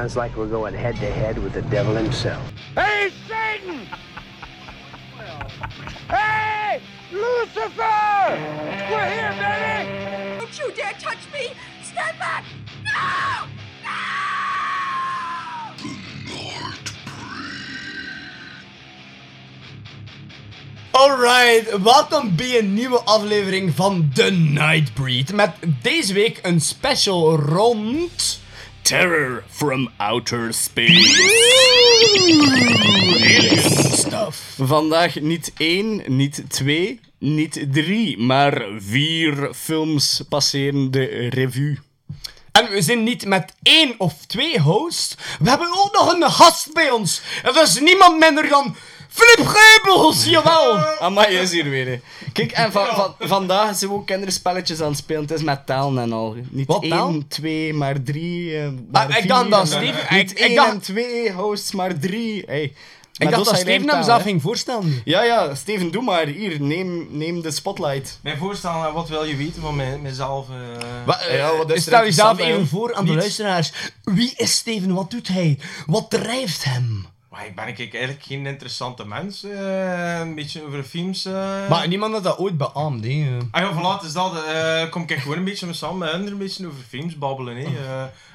sounds like we're going head to head with the devil himself. Hey, Satan! hey, Lucifer! We're here, baby! Don't you dare touch me! Stand back! No! Alright, welkom bij een nieuwe aflevering van The Nightbreed. Met deze week een special rond... Terror from outer space. Alien stuff. Vandaag niet één, niet twee, niet drie, maar vier films passeren de revue. En we zijn niet met één of twee hosts. We hebben ook nog een gast bij ons. En dat is niemand minder dan Filip Geubels, jawel. Amai, is hier weer. hè. Kijk, en van, van, vandaag zijn we ook kinderspelletjes aan het spelen. Het is met talen en al. Niet Wat één, taal? twee, maar drie. eh, maar Ah, ik vier dacht dat en- Steven- Niet ik- ik één dacht- en twee hosts, maar drie. Hey. Ik dacht dat Steven hem zelf ging voorstellen. Ja, ja, Steven, doe maar. Hier, neem, neem de spotlight. Mijn voorstel aan wat wil je weten van mij, mijzelf? eh? Eh, Ja, wat is er Stel jezelf interessant even voor aan de Niets. luisteraars. Wie is Steven? Wat doet hij? Wat drijft hem? Maar ik ben ik eigenlijk geen interessante mens. eh, een beetje over films. eh. Maar niemand had dat ooit beaamd, hè. Ah ja, voilà, dus dat eh, kom ik gewoon een beetje met samen met een beetje over films babbelen. Hè.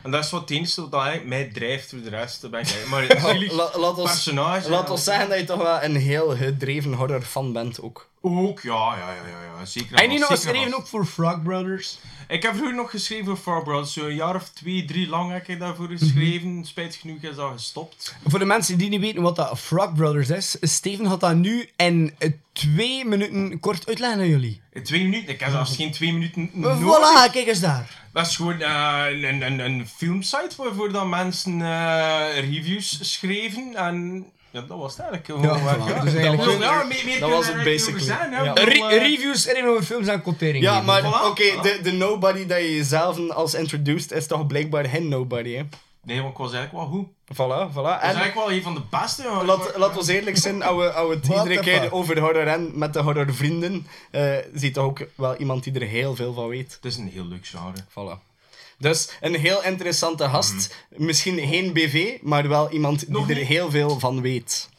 en dat is wat het enige wat eigenlijk mij drijft voor de rest. Ben ik, maar La- laat ons, personage. laat ons zeggen dat je toch wel een heel gedreven horrorfan bent ook. Ook, ja, ja, ja, ja, ja zeker. En die nog geschreven ook voor Frog Brothers. Ik heb vroeger nog geschreven voor Far Brothers. Zo een jaar of twee, drie lang heb ik daarvoor geschreven. Spijtig genoeg is dat gestopt. Voor de mensen die niet weten wat dat Frog Brothers is, Steven had dat nu in twee minuten kort uitleggen aan jullie. In twee minuten, ik heb zelfs geen twee minuten nodig. Voilà, kijk eens daar. Dat is gewoon eh, een, een, een filmsite waarvoor dan mensen eh, reviews schreven. En ja, dat was het eigenlijk. Ja. Dus eigenlijk- dat was, ja, meer, meer dat kunnen was we het basically. hè. Ja. Re- eh, reviews en over films en quotering. Ja, maar Voilà, oké, voilà. de, de nobody dat je jezelf als introduced is toch blijkbaar geen nobody, hè? Nee, want ik was eigenlijk wel goed. Voilà, voilà. was En eigenlijk wel een van de beste. ja. laat, laat ons eerlijk zijn, als we, als we het iedere keer fuck? over horror en met de horrorvrienden, eh ziet toch ook wel iemand die er heel veel van weet. Het is een heel leuk genre. Voilà. Dus een heel interessante gast. Misschien geen BV, maar wel iemand die Nog er niet. heel veel van weet.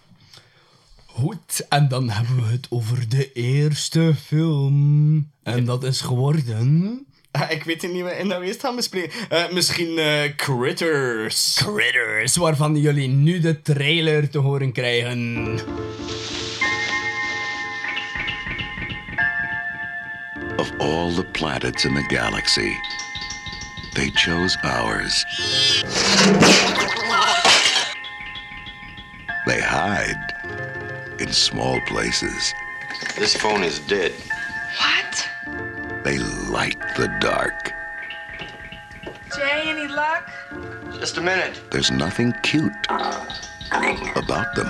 Goed, en dan hebben we het over de eerste film. En dat is geworden... Ah, ik weet niet meer in dat we eerst gaan bespreken. Eh, misschien eh, Critters. Critters, waarvan jullie nu de trailer te horen krijgen. Of all the planets in the galaxy, they chose ours. They hide in small places. This phone is dead. What? They light the dark. Jay, any luck? Just a minute. There's nothing cute about them.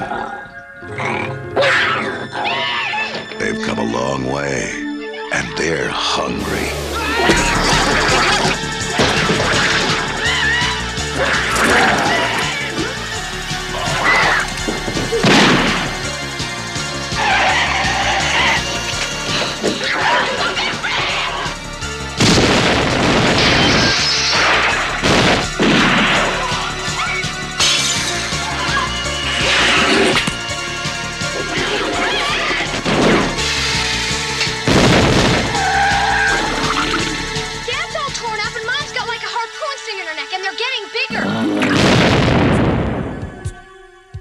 They've come a long way, and they're hungry. Yeah.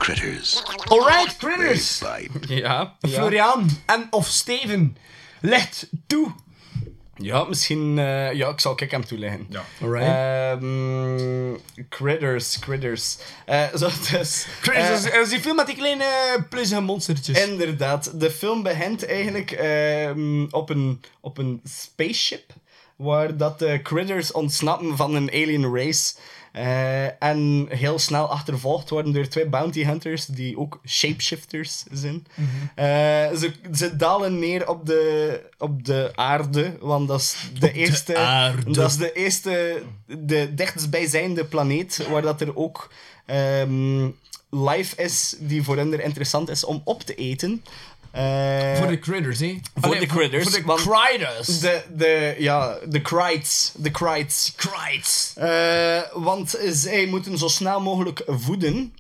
Critters. Alright, Critters. Ja, Florian en of Steven, licht toe. Ja, misschien... eh, ja, ik zal kijk hem toeleggen. Ja. Alright. Ehm, critters, critters. Eh, zo, dus, Critters, eh, dat is die film met die kleine pluizige monstertjes. inderdaad, de film begint eigenlijk ehm, op, een, op een spaceship. Waar dat de critters ontsnappen van een alien race. Eh, en heel snel achtervolgd worden door twee bounty hunters die ook shapeshifters zijn. Eh, ze, ze dalen neer op de, op de aarde, want dat is de eerste. Dat is de eerste, de dichtstbijzijnde planeet waar dat er ook ehm, life is die voor hen er interessant is om op te eten. Eh, Voor de critters, hè? voor Allee, de critters, Voor de critters. de, de, ja, de krites. De krites. crites. Eh, want zij moeten zo snel mogelijk voeden.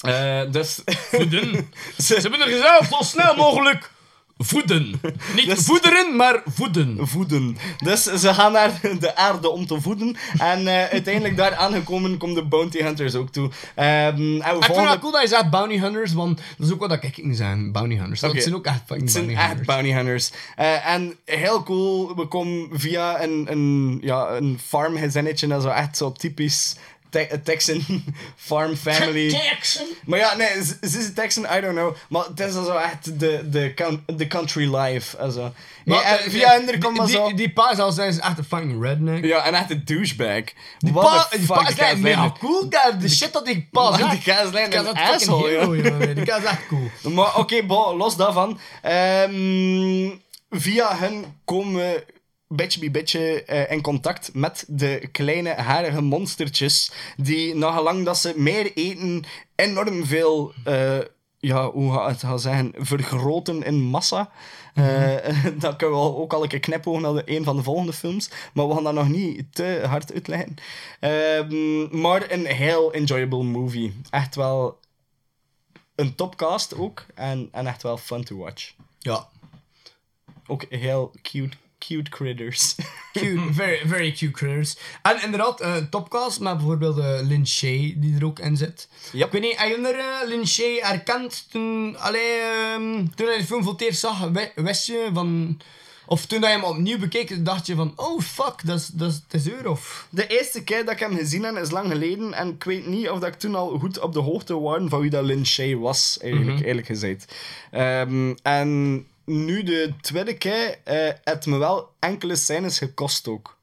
Eh, dus... Voeden. Ze hebben er gezegd zo snel mogelijk voeden. Niet Dus- voederen, maar voeden. voeden. Dus ze gaan naar de aarde om te voeden. En eh, uiteindelijk daar aangekomen komen de bounty hunters ook toe. En we Ik vind volgen het cool dat je zegt bounty hunters, want dat is ook wat ik ging zijn, bounty hunters. Dat Oké. zijn ook echt Het zijn bounty echt hunters. bounty hunters. Eh, en heel cool, we komen via een, een, ja, een farmgezinnetje. Dat is zo echt zo typisch te- Texan farm family. Jackson. Maar ja, nee, ze is een Texan, I don't know. Maar het is zo echt de, de, de country life. zo. Maar, en via hen er komt die, maar zo... die, die pa zelfs zijn echt een fucking redneck. Ja, en echt een douchebag. Die pa, die fuck, pa is echt mega cool, guy. De shit dat die pa Man, zegt. die een Kaas is fucking asshole, hero, joh. Die Kaas is echt cool. Maar oké, bon, los daarvan. Ehm, via hen komen we beetje bij beetje eh, in contact met de kleine harige monstertjes. Die, nagelang dat ze meer eten, enorm veel, eh, ja, hoe ga het gaan zeggen, vergroten in massa. Eh, dat kunnen we ook al een keer knipogen naar de, een van de volgende films. Maar we gaan dat nog niet te hard uitleggen. Ehm, maar een heel enjoyable movie. Echt wel een topcast ook. En, en echt wel fun to watch. Ja. Ook heel cute, cute critters. Cute, very, very cute critters. En inderdaad, eh topcast met bijvoorbeeld eh Lin Shay die er ook in zit. Yep. Ik weet niet, heb je er eh, Lin Shay herkend toen, allee, ehm, toen hij de film voor het eerst zag? Wist je van... Of toen hij hem opnieuw bekeek, dacht je van... Oh, fuck, dat is, dat is, dat is er, of... De eerste keer dat ik hem gezien heb is lang geleden. En ik weet niet of dat ik toen al goed op de hoogte was van wie dat Lin Shay was, eigenlijk, eerlijk gezegd. Ehm, en nu de tweede keer eh het me wel enkele scènes gekost ook.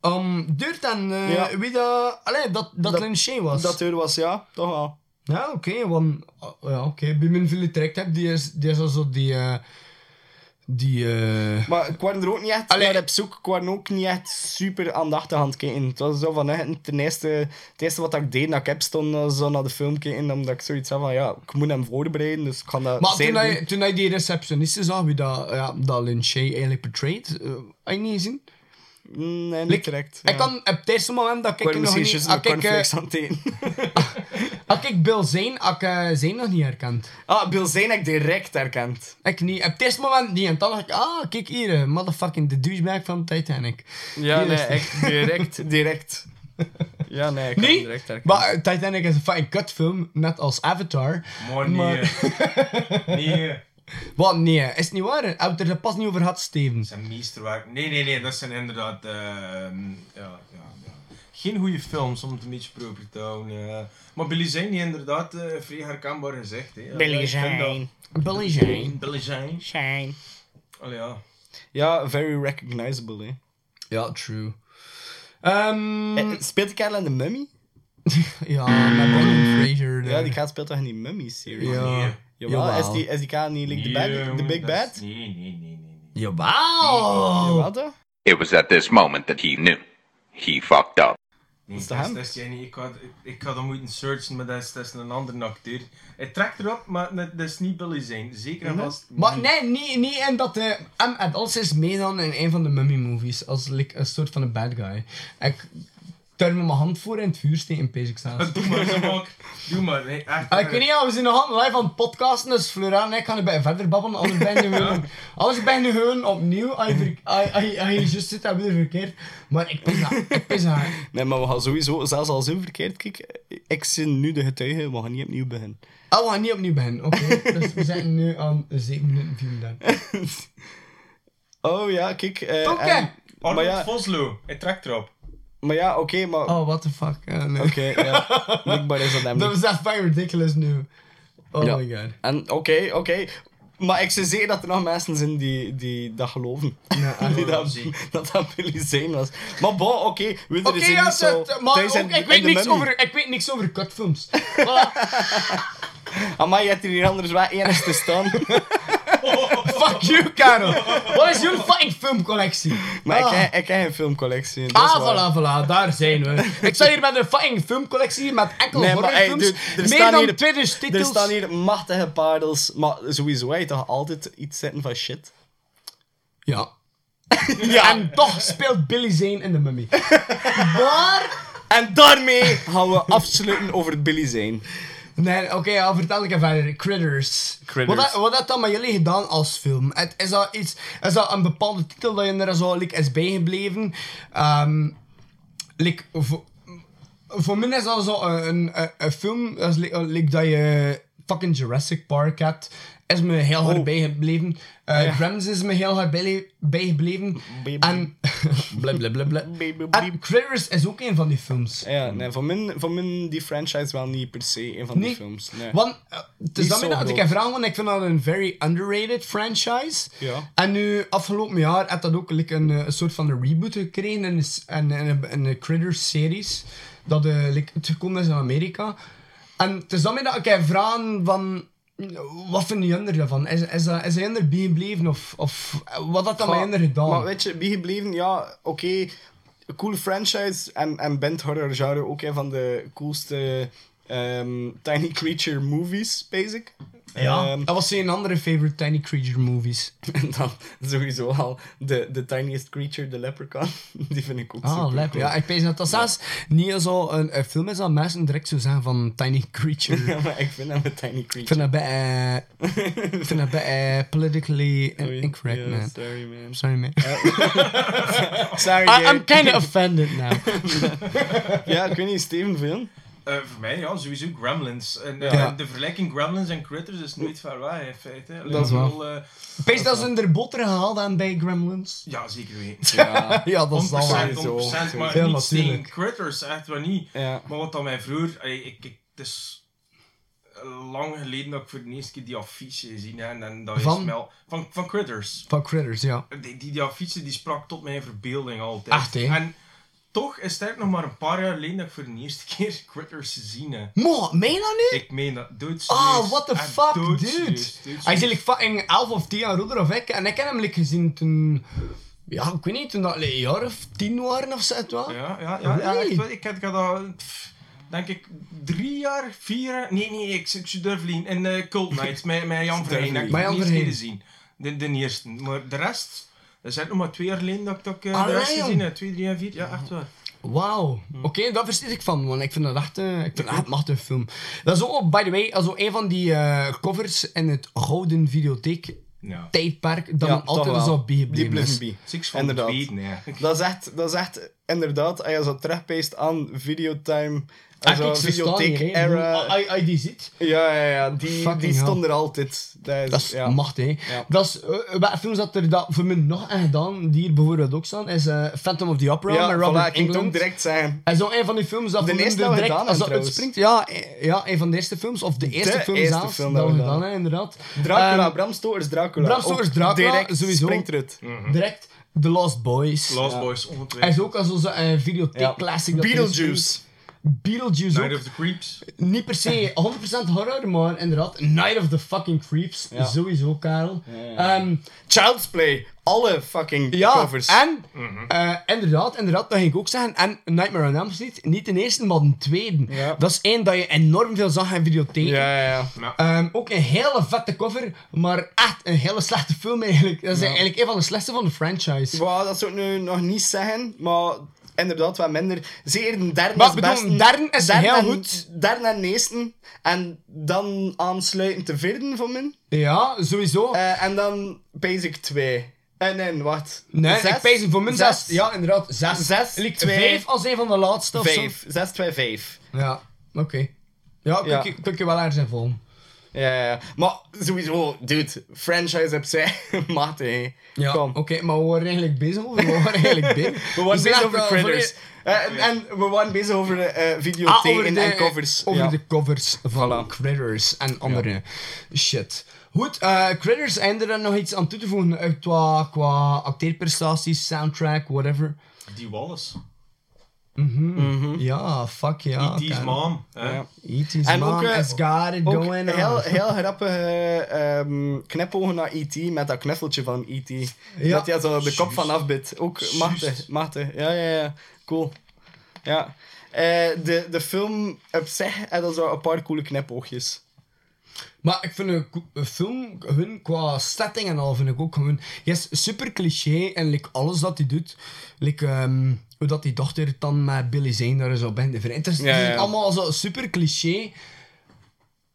Um, duurt dan, Ja. wie dat... Allee, dat, dat, Dat- was. Dat er was, ja, toch wel. Ja, oké, want... oh, ja, oké, bij mijn veel trekt heb, die is, die is also die... eh, die... eh, Maar ik was er ook niet echt Allee. naar op zoek. Ik was ook niet echt super aandachtig aan het kijken. Het was zo van, hè, ten eerste, het eerste wat ik deed, dat ik heb stond eh, zo naar de film kijken, omdat ik zoiets had van, ja, ik moet hem voorbereiden, dus ik kan dat Maar toen hij, toen hij die receptioniste zag, wie dat, ja, dat Shay eigenlijk portrayed, eh had je niet gezien? Nee, niet Like, direct. Ik ja. kan op het eerste moment dat Ik ik nog misschien niet... ik, cornflakes aan het eten. had ik Bill Zane, had ik eh, Zane nog niet herkend. Ah, Bill Zane heb ik direct herkend. Ik niet. Op het eerste moment niet. En dan dacht ik, ah, kijk hier, eh, motherfucking de douchebag van Titanic. Ja, Hier nee, echt direct, direct. Ja, nee, ik kan hem Nee, direct herkennen. maar eh, Titanic is een fucking kutfilm, net als Avatar. Nee. Maar- nee. Wat, nee, is het niet waar? Heb je het er pas niet over gehad, Stevens? Dat zijn meesterwerk. Nee, nee, nee, dat zijn inderdaad. ehm, ja, ja, ja. Geen goede films om het een beetje proper te houden. Maar Billy Zane, die inderdaad eh, vrij herkenbaar gezegd. Hè. Billy Zane. Billy Zane. Billy Zane. Allee, ja. Ja, very recognizable, hè. Ja, true. Ehm, Eh, Speelt kerel in de Mummy? ja, met Brendan Fraser. Ja, eh. die gaat speelt toch in die Mummy-series? Ja. Nee. Jawel, die, is die kerel niet like the, Nee, bad, the big bad? Nee, nee, nee, nee. nee. Jawel! Jawel, toch? It was at this moment that he knew. He fucked up. Nee, is dat is, dat. Ik had, ik, ik had hem moeten searchen, maar dat is, dat is een andere acteur. Hij trekt erop, maar dat, is niet Billy Zane. Zeker en vast. Maar nee, niet, niet in dat de M. Adams is meegaan in een van de Mummy movies. Als like, een soort van een bad guy. Ik turn met mijn hand voor in het vuur steken, pees ik zelfs. Doe maar, zo ook. Doe maar. Nee, echt, Ah, ik weet niet, ja, we zijn nog aan live aan het podcasten, dus Flora en ik gaan erbij verder babbelen, anders ben je gewoon, anders ben je gewoon opnieuw, als je, als je- je, je juist zit, we er verkeerd. Maar ik pis haar, ik pis. Nee, maar we gaan sowieso, zelfs als zo verkeerd kijk, ik zit nu de getuige, we gaan niet opnieuw beginnen. Oh, we gaan niet opnieuw beginnen, oké. Dus we zijn nu aan 7 minuten 34. Oh ja, kijk. eh, Oké. maar Arnold ja, Voslo, hij trekt erop. Maar ja oké, maar... Oh, what the fuck. nee. Oké, ja. Blijkbaar is dat hem Dat was echt fucking ridiculous nu. Oh Ja. my god. En oké, oké. Maar ik zou zeker dat er nog mensen zijn die, die dat geloven. Ja, die dat, dat dat Billy Zane was. Maar bon, oké. Okay, Oké, ja, niet zo maar ook, ik, weet niks over, ik weet niks over kutfilms. Voilà. Amai, je hebt hier anders wel één te staan. Fuck you, Karel. Wat is jouw fucking filmcollectie? Maar Ah. ik, heb, ik heb geen filmcollectie. Ah, waar. voilà, voilà, daar zijn we. Ik sta hier met een fucking filmcollectie met enkel Nee, hey, horrorfilms. dude, er meer staan dan hier- 20 titels. Er staan hier machtige parels, maar sowieso je toch altijd iets zitten van shit. Ja. En toch speelt Billy Zane in de mummy. maar... En daarmee gaan we afsluiten over Billy Zane. Nee, oké, ja, vertel ik even verder. Critters. Critters. Wat, dat- wat dat dan met jullie gedaan als film? Het, is, dat iets, is dat een bepaalde titel dat je er zo like, is bijgebleven? Like, voor, voor mij is dat zo een, een, een film is, like, like dat je fucking Jurassic Park hebt. Is me heel hard Oh. bijgebleven. Eh Gremlins is me heel hard bij, bijgebleven. En... blablabla. En Critters is ook een van die films. Ja, nee, voor mij, voor mij die franchise wel niet per se een van die films. Nee. Want, uh, het is dat ik heb vragen, want ik vind dat een very underrated franchise. Ja. En nu, afgelopen jaar, had dat ook like, een, eh, een soort van een reboot gekregen in een, Critters-series. Dat uh, like, het gekomen is in Amerika. En het is daarmee dat ik vragen van... Wat vinden jullie ervan? Is, is, is hij er bijgebleven of, of wat had dat met jullie gedaan? Maar weet je, bijgebleven, ja, oké. een coole franchise en, en bent horror genre ook een van de coolste ehm, Tiny Creature movies, basic. Ja, Ehm, dat was een andere favorite Tiny Creature movies. en dan sowieso al de, de Tiniest Creature, de Leprechaun. Die vind ik ook Ah, super cool. Ja, ik weet dat dat zelfs niet zo een, een film is dat mensen direct zo zeggen van Tiny Creature. Ja, maar ik vind hem een Tiny Ik Creature. vind dat bij, eh, ik vind dat bij eh, politically incorrect, ja, man. Sorry, man. Sorry, man. Sorry, I. I'm kind of offended now. Ja, ik weet niet, Steven Veel. Eh, voor mij, ja, sowieso Gremlins. En, eh, Ja. De vergelijking Gremlins en Critters is nooit ver weg, in feite. Alleen Dat is waar. wel, eh, Pees dat ze er boter gehaald aan bij Gremlins? ja, zeker weten. Ja. Ja, dat is 100%, wel. 100%, maar niet natuurlijk. tegen Critters, echt wel niet. Ja. Maar wat dan mij vroeger, allee, ik, ik, het is lang geleden dat ik voor de eerste keer die affiche gezien heb. En dat is Van? wel, van, van Critters. Van Critters, ja. Die, die, die affiche die sprak tot mijn verbeelding altijd. Echt, hè? En toch is het nog maar een paar jaar geleden dat ik voor de eerste keer Critters gezien heb. Mo, meen je dat nu? Ik meen dat doodserieus. Ah, what the Echt fuck, dude. doodserieus. Hij is like fucking 11 of 10 jaar ouder of ik. En ik heb hem like, gezien toen... Ja, ik weet niet, toen dat een jaar of 10 waren of zo. Ja. Ja, ja, ja, ja Really? echt wel. Ik had, ik had dat, pff, denk ik, drie jaar, vier jaar... Nee, nee, ik, ik zou durven liegen. In eh, Cult Night, met, met Jan Verheyen. heb ik eerste keer Verheyen. gezien. De, de eerste. Maar de rest... Is echt nog maar twee jaar geleden dat ik dat, Ah, de rest gezien heb. Twee, drie en vier. Ja, echt waar. Wauw. Oké, daar versteed ik van, want ik vind dat echt, eh, ik vind dat echt een machtige film. Dat is ook, by the way, also een van die eh, covers in het gouden videotheek Ja. tijdperk dat Ja, altijd zo Die bijgebleven blijven is. Six van Inderdaad. de tweede, nee. Dat is echt, dat is echt inderdaad, als je zo terugpeest aan Videotime, Ah, kijk, ze staan hier, hè. Videotheek-era. Als je- als je die ziet, Ja, ja, ja, die, Fucking die hell. stonden er altijd. Dat is, dat is ja. machtig. hè. Ja. Dat is, eh, welke films dat er dat voor mij nog aan gedaan, die hier bijvoorbeeld ook staan, is eh, Phantom of the Opera Ja, met voilà, Robert ik ging het ook Englund. direct zeggen. En zo een van die films dat De voor mij eerste er direct, gedaan als dat uitspringt. Ja, ja, een van de eerste films, of de eerste film eerste zelfs, film dat we gedaan gedaan hebben, inderdaad. Dracula, Ehm, Bram Stoker's Dracula. Bram Stoker's Dracula, direct sowieso. springt eruit. direct The Lost Boys. Lost Ja. Boys, Hij is ongetwijfeld. ook als onze uh, videotheek Ja. classic. Beetlejuice. Beetlejuice Night ook. of the Creeps. Niet per se 100% horror, maar inderdaad, Night of the fucking Creeps. Ja. Sowieso, Karel. ja. Ehm, Child's Play. Alle fucking ja, covers. en eh, inderdaad, inderdaad, dat ging ik ook zeggen. En Nightmare on Elm Street, niet de eerste, maar de tweede. Ja. Dat is één dat je enorm veel zag in videotheken. Ja, ja, ja. Ehm, ook een hele vette cover, maar echt een hele slechte film eigenlijk. Dat is eigenlijk een van de slechtste van de franchise. Wow, dat zou ik nu nog niet zeggen, maar inderdaad wat minder. Zeker de derde Maar is ik bedoel, best. derde is heel en, goed. Derde en eerste. En dan aansluitend de vierde van min. Ja, sowieso. Eh, en dan Basic 2. En nee, wat? nee, Zes? ik pees voor mijn Zes? zes. Ja, inderdaad, zes. Zes, Lijkt twee, vijf als een van de laatste of zo. Vijf. 6, 2, 5. Ja, oké. Ja, kun Ja. je- kun je wel ergens in volgen. Ja, ja. Maar sowieso, dude, franchise heb zij maten, hè. Ja, Kom. oké, maar we waren eigenlijk bezig over. We waren eigenlijk bezig. We waren bezig over critters. Eh, en, en we waren bezig over de eh Ah, videotheken de, en covers. Over ja. de covers van Voilà. Critters en andere shit. Goed, eh, Critters, en er dan nog iets aan toe te voegen eh, qua, qua acteerprestaties, soundtrack, whatever? Die Wallace. Mhm. Ja, fuck ja. E.T.'s kan. mom. hè. Ja. E.T.'s En mom ook, has got it Ook going heel, on. heel grappige ehm knipogen naar E.T. met dat knuffeltje van E.T. Ja. Dat hij zo de kop van afbidt. Ook machtig, machtig. Ja, ja, ja. Cool. Ja. Eh, de, de film op zich had zo een paar coole knipoogjes. Maar ik vind een, film, hun qua setting en al, vind ik ook gewoon... Je is super cliché en like, alles dat hij doet. Like, ehm, hoe dat die dochter dan met Billy Zane daar zo bent. Het is, Ja, het is allemaal zo super cliché.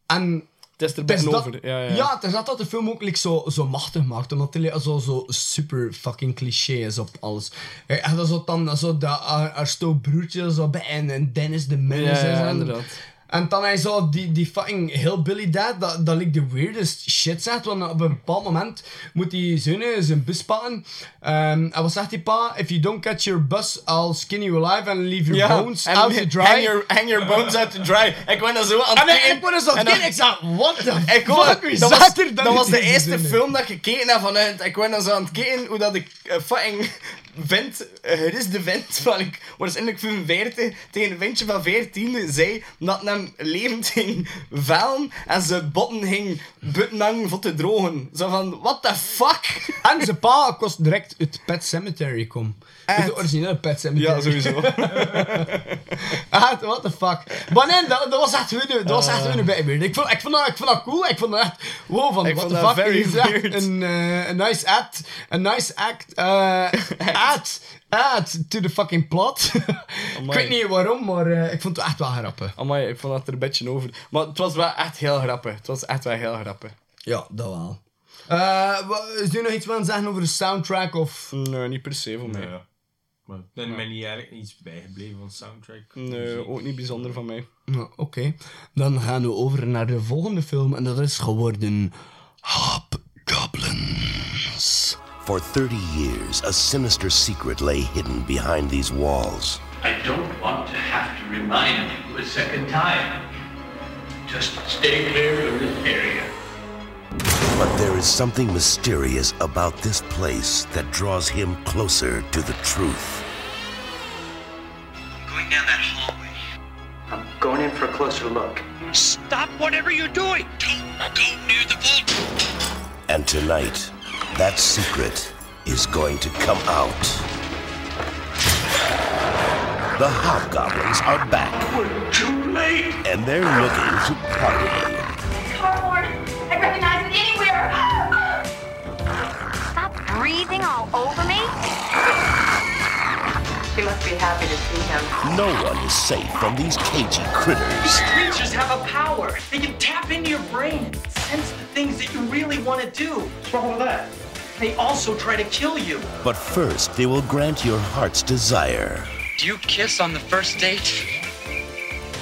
En Het is er dat, over. Ja, ja. ja, het is dat dat de film ook like, zo, zo machtig maakt. Omdat hij zo, zo super fucking cliché is op alles. Eh, En dat zo dan zo dat haar, haar stootbroertje zo bij en, en Dennis de Menace Ja, ja, inderdaad. En dan hij zo die, die fucking hillbilly dad, dat, dat like de weirdest shit zegt. Want op een bepaald moment moet die zoon zijn bus pakken. Ehm, en wat zegt die pa? If you don't catch your bus, I'll skin you alive and leave your bones out to dry. Hang your, hang your bones out to dry. Ik ben er zo aan het en ik, kijken. ik er zo aan zei, what the Ik fuck? Dat was, dat was de eerste film dat ik gekeken heb vanuit. Ik ben dan zo aan het kijken hoe dat ik eh, fucking vent, er is de vent van ik waarschijnlijk 45 tegen een ventje van 14 zei dat hem levend ging vellen en zijn botten ging butten voor te drogen. Zo van, what the fuck? En zijn pa kost direct uit Pet Cemetery kom. Echt? De originele Pet Cemetery. Ja, sowieso. Ah, what the fuck. Maar nee, dat, dat was echt hun, dat was echt hun bijbeeld. Ik vond, ik, vond dat, ik vond dat cool. Ik vond dat echt, wow, van Ik what vond the fuck. very is echt weird. een, eh, een nice act, een nice act, eh add, add to the fucking plot. ik weet niet waarom, maar eh, ik vond het echt wel grappig. Amai, ik vond dat er een beetje over. Maar het was wel echt heel grappig. Het was echt wel heel grappig. Ja, dat wel. Eh, wa- is er nog iets willen zeggen over de soundtrack of... Nee, niet per se voor mij. Maar is mij niet eigenlijk iets bijgebleven van soundtrack. Nee, ook niet bijzonder van mij. Nou, Oké, dan gaan we over naar de volgende film en dat is geworden Hobgoblins. For 30 years, a sinister secret lay hidden behind these walls. I don't want to have to remind you a second time. Just stay clear of this area. But there is something mysterious about this place that draws him closer to the truth. Going down that hallway. I'm going in for a closer look. Stop whatever you're doing! Don't go near the vault! And tonight, that secret is going to come out. The Hobgoblins are back, We're too late! and they're looking to party. Cardboard! I recognize it anywhere! Stop breathing all over me. She must be happy to see him. No one is safe from these cagey critters. These creatures have a power. They can tap into your brain and sense the things that you really want to do. What's wrong with that? They also try to kill you. But first, they will grant your heart's desire. Do you kiss on the first date?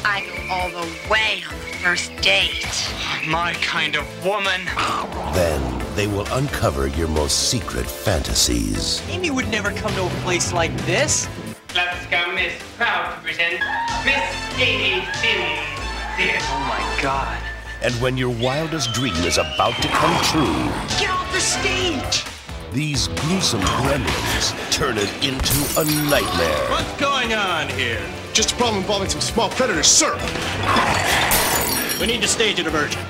I go all the way on the first date. My kind of woman. Then they will uncover your most secret fantasies. Amy would never come to a place like this. Lapscum is proud to present Miss Amy Sims. Oh my god. And when your wildest dream is about to come true, Get off the stage! these gruesome gremlins turn it into a nightmare. What's going on here? Just a problem involving some small predators, sir. We need to stage a diversion.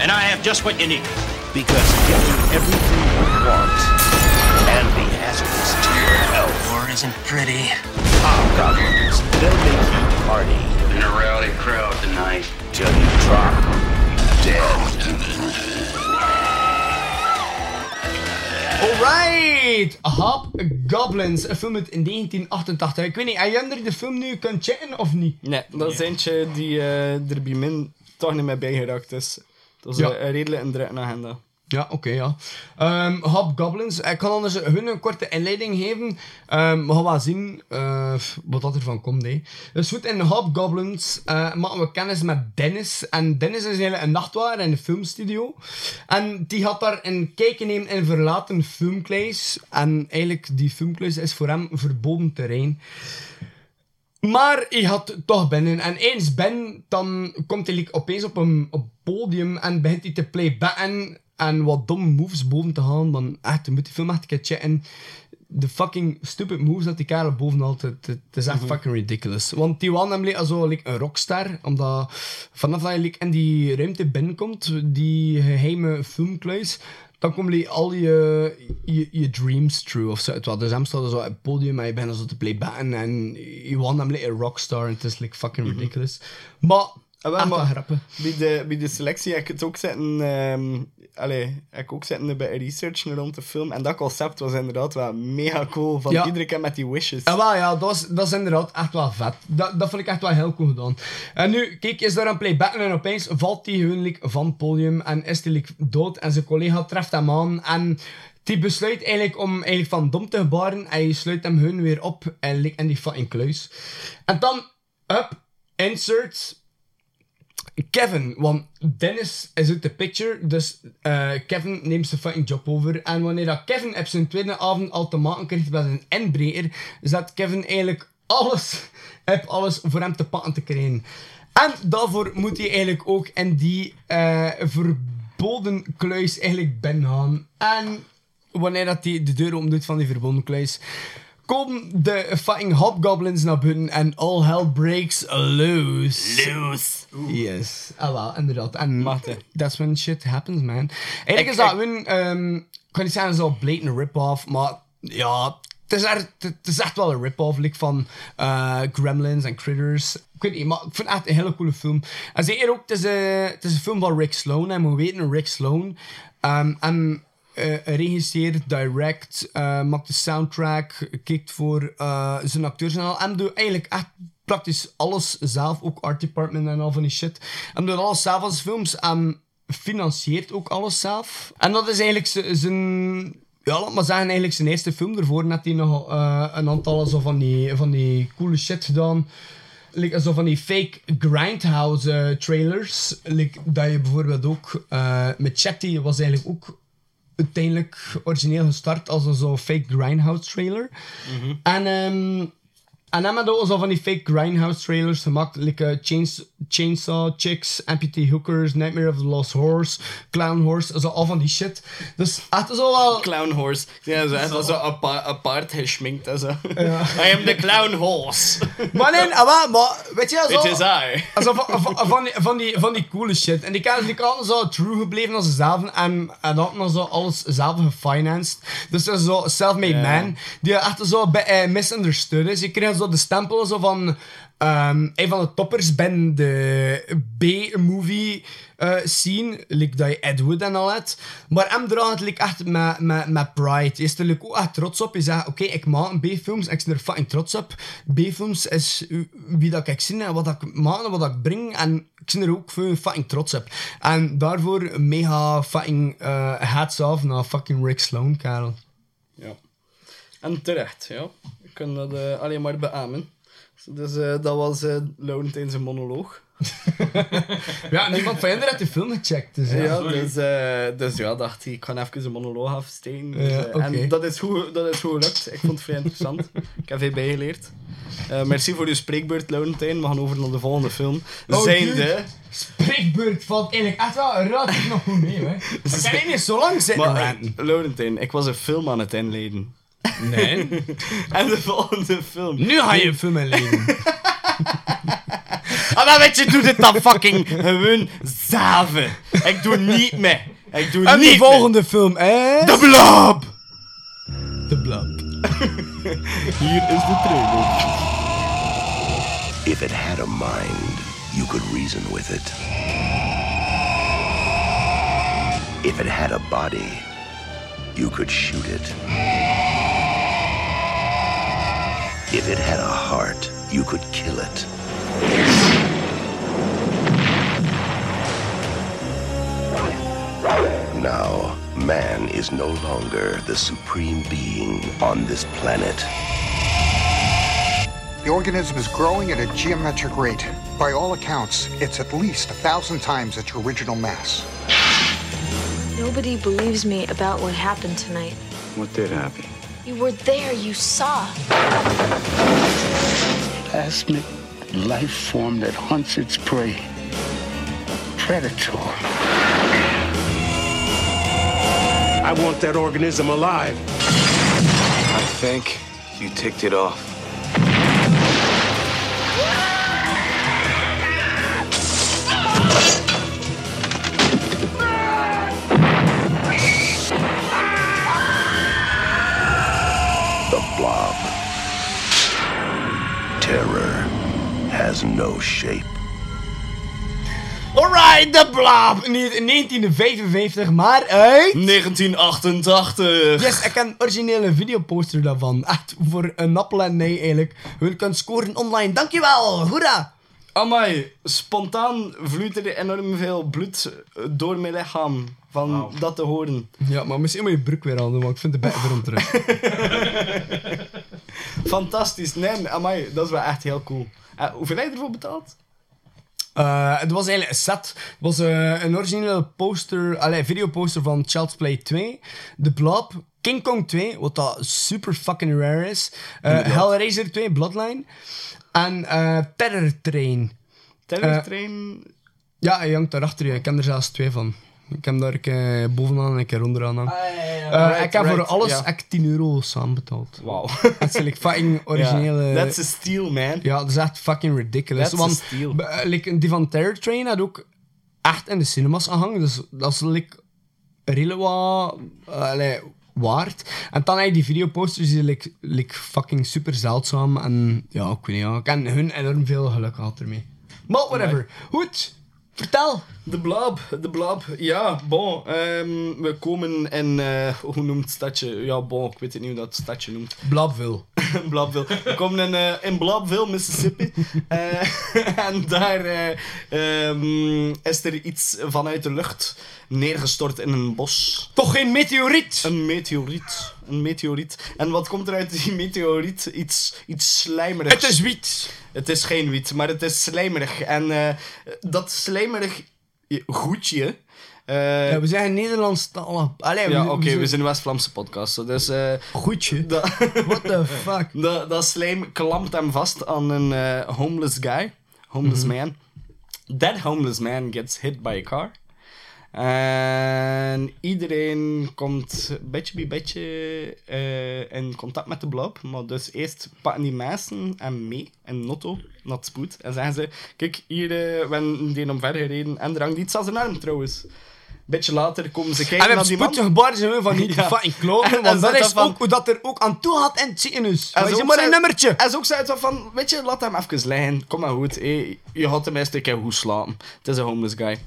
And I have just what you need. Because getting everything you want can be hazardous to your health. Isn't pretty. Hobgoblins, they'll make you party In a rowdy crowd tonight. till you drop dead. Alright! Hobgoblins, een film uit 1988. Ik weet niet, heb jij de film nu kunt checken of niet? Nee, dat is eentje die eh, er bij min toch niet mee bijgeraakt is. Dat is Ja. een, een redelijk een drukke agenda. Ja, oké, ja. Ehm Hobgoblins. Ik kan anders hun een korte inleiding geven. Ehm we gaan wel zien eh, wat dat ervan komt. Hè. Dus goed, in Hobgoblins eh maken we kennis met Dennis. En Dennis is eigenlijk een nachtwaar in de filmstudio. En die had daar een kijkje nemen in verlaten filmkluis. En eigenlijk, die filmkluis is voor hem verboden terrein. Maar hij had toch binnen. En eens binnen, dan komt hij opeens op een op podium en begint hij te playbacken en wat domme moves boven te gaan. Dan echt, je moet die film echt een keer checken. de fucking stupid moves dat die kerel bovenal, het, het, is echt Mhm. fucking ridiculous. Want die was namelijk zo like, een rockstar, omdat vanaf dat je like, in die ruimte binnenkomt, die geheime filmkluis, dan komen al je, je, je dreams true of zo. Dus hem staat zo op het podium en je bent zo te playbacken en je was namelijk een rockstar en het is like, fucking ridiculous. Maar, Ah, echt wel maar grappig. Bij de, bij de selectie heb ik het ook zitten... ehm allee, ik ook zitten bij research rond de film. En dat concept was inderdaad wel mega cool. Van Ja. iedere keer met die wishes. Ja, wel, ja dat, is, dat is inderdaad echt wel vet. Dat, dat vond ik echt wel heel cool gedaan. En nu, kijk, is daar een playbacken en opeens valt hij gewoon like, van het podium en is hij like, dood en zijn collega treft hem aan en die besluit eigenlijk om eigenlijk van dom te gebaren en je sluit hem hun weer op en in die fucking kluis. En dan, up, insert, Kevin, want Dennis is uit de picture, dus eh, Kevin neemt zijn fucking job over. En wanneer dat Kevin op zijn tweede avond al te maken krijgt met een inbreker, zet Kevin eigenlijk alles, heb alles voor hem te pakken te krijgen. En daarvoor moet hij eigenlijk ook in die eh, verboden kluis eigenlijk binnengaan. En wanneer dat hij de deur omdoet van die verboden kluis, komen de fucking hobgoblins naar buiten en all hell breaks loose. Loose. Yes. Ah, wel, inderdaad. En Mate. that's when shit happens, man. Eigenlijk Ik- is dat ik- ehm, ik kan niet zeggen zo blatant rip-off, maar ja, het is, echt, het is echt wel een rip-off like van eh, Gremlins en Critters. Ik weet niet, maar ik vind het echt een hele coole film. En zeker ook, het is, een- het is een film van Rick Sloan. En we weten, Rick Sloan. ehm, en eh, regisseert, direct, eh, maakt de soundtrack, kijkt voor eh, zijn acteurs en al. En doet eigenlijk echt praktisch alles zelf, ook art department en al van die shit. En doet alles zelf als films en financiert ook alles zelf. En dat is eigenlijk zijn... Ja, laat maar zeggen, eigenlijk zijn eerste film. Daarvoor net hij nog een aantal zo van die, van die coole shit gedaan. Zo van die fake Grindhouse trailers. Dat je bijvoorbeeld ook... met Chatty was eigenlijk ook uiteindelijk origineel gestart als een zo'n fake Grindhouse trailer. En, ehm en dan hebben we zo van die fake Grindhouse trailers gemaakt. Like Chains- Chainsaw Chicks, Amputee Hookers, Nightmare of the Lost Horse, Clown Horse. Zo al van die shit. Dus echt zo wel... Clown horse. Ja, zo, echt zo apa- apart geschminkt en zo. I am the clown horse. Maar nee, ah, wel, maar weet je, zo... It is I. Zo van, van, van, die, van, die, van die coole shit. En die kaart die altijd zo true gebleven als zelf. En, en dat nog zo alles zelf gefinanced. Dus dat is zo self-made man. Die echt zo bij, eh, misunderstood is. Je zo de stempel zo van... ehm, een van de toppers ben de B-movie eh, scene. Like dat je Ed Wood en al het. Maar hem draagt like, echt met, met, met pride. Je is er like, ook echt trots op. Je zegt, oké, ik maak B-films ik ben er fucking trots op. B-films is wie dat ik zie en wat ik maak en wat ik breng. En ik ben er ook fucking trots op. En daarvoor mega fucking eh, hats off naar fucking Rick Sloan, Karel. Ja. En terecht, ja. Ik kan dat eh, alleen maar beamen. Dus eh, dat was eh Laurentijn zijn monoloog. Ja, niemand van hen heeft de film gecheckt. Dus, ja. Ja, dus, eh, dus ja, dacht hij, ik ga even een monoloog afsteken. Dus, Ja, eh, oké. En dat is, goed, dat is goed gelukt. Ik vond het vrij interessant. ik heb veel bijgeleerd. Eh, merci voor uw spreekbeurt, Laurentijn. We gaan over naar de volgende film. Oh, Zijnde... Spreekbeurt valt eigenlijk echt wel relatief nog goed mee, hè. Ik kan niet zo lang zitten Maar, eh, Laurentijn, ik was een film aan het inleiden. Nee. en de volgende film. Nu ga je een film inleiden. Ah, maar weet je, doe dit dan fucking gewoon zaven. Ik doe niet mee. Ik doe En niet de volgende film is... De Blob! De Blob. Hier is de trailer. If it had a mind, you could reason with it. If it had a body, you could shoot it. If it had a heart, you could kill it. Now, man is no longer the supreme being on this planet. The organism is growing at a geometric rate. By all accounts, it's at least a thousand times its original mass. Nobody believes me about what happened tonight. What did happen? You were there, you saw. Plasmic life form that hunts its prey. Predator. I want that organism alive. I think you ticked it off. Terror has no shape. Alright, The Blob! Niet in 1955, maar uit... 1988. Yes, ik heb een originele videoposter daarvan. Echt, voor een appel en nee eigenlijk. Je kunt scoren online. Dankjewel, hoera! Amai, spontaan vloeit er enorm veel bloed door mijn lichaam van dat te horen. Ja, maar misschien moet je broek weer aan doen, want ik vind het beter om terug. Fantastisch. Nee, amai, dat is wel echt heel cool. Eh, hoeveel heb je ervoor betaald? Eh, het was eigenlijk een set. Het was eh, een originele poster, allee, videoposter van Child's Play 2, The Blob, King Kong 2, wat dat super fucking rare is. Hellraiser 2, Bloodline, en Terror Train. Terror Train? Ja, hij hangt daarachter. Ik ken er zelfs twee van. Ik heb daar een keer bovenaan en een keer onderaan. hangen. Eh, Right, ik heb voor right, alles echt 10 euro samenbetaald. Wauw. Dat is like fucking originele... Ja, that's a steal, man. Ja, dat is echt fucking ridiculous. That's a Want steal. b- like, die van Terror Train had ook echt in de cinemas gehangen. Dus dat is like, redelijk wat eh, waard. En dan heb je die videoposters die like, like fucking super zeldzaam. En ja, ik weet niet. Ja. Ik heb hun enorm veel geluk gehad ermee. Maar whatever. Goed. Vertel. De Blob, de Blob. Ja, bon. ehm, we komen in, eh, hoe noemt het stadje? Ja, bon, ik weet het niet hoe dat stadje noemt. Blobville. Blobville. We komen in, eh, in Blobville, Mississippi. Eh, en daar eh, ehm, is er iets vanuit de lucht neergestort in een bos. Toch geen meteoriet? Een meteoriet. Een meteoriet. En wat komt er uit die meteoriet? Iets, iets slijmerigs. Het is wiet. Het is geen wiet, maar het is slijmerig. En dat slijmerig goedje... eh, Ja, we zijn Nederlandstalig. Allee, ja, we- oké, we zijn- we zijn een West-Vlaamse podcast. Dus, eh Goedje? What the fuck? dat, dat slijm klampt hem vast aan een eh, homeless guy. Homeless Mhm. man. That homeless man gets hit by a car. En iedereen komt beetje bij beetje eh, in contact met de blob. Maar dus eerst pakken die mensen en mee in Notto, not spoed. En zeggen ze, kijk, hier, eh we hebben die omver gereden. En er hangt iets aan zijn arm trouwens. Beetje later komen ze kijken En naar die man. zijn we van niet Ja. fucking kloten, En want dat is van- ook hoe dat er ook aan toe gaat in het ziekenhuis. En ook maar zei- een nummertje. En zo ook zei van, weet je, laat hem even liggen. Kom maar goed. je had tenminste een keer goed slapen. Het is een homeless guy.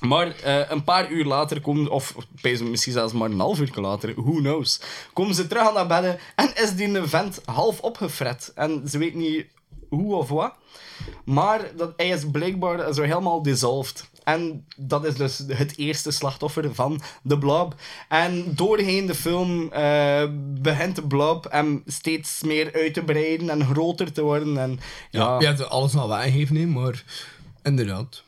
Maar eh, een paar uur later komen, of misschien zelfs maar een half uur later, who knows, komen ze terug aan naar bedden en is die vent half opgefret. En ze weet niet hoe of wat. Maar dat, hij is blijkbaar zo helemaal dissolved. En dat is dus het eerste slachtoffer van de Blob. En doorheen de film eh, begint de Blob hem steeds meer uit te breiden en groter te worden. En, ja, Ja, je hebt alles al weggegeven, maar inderdaad.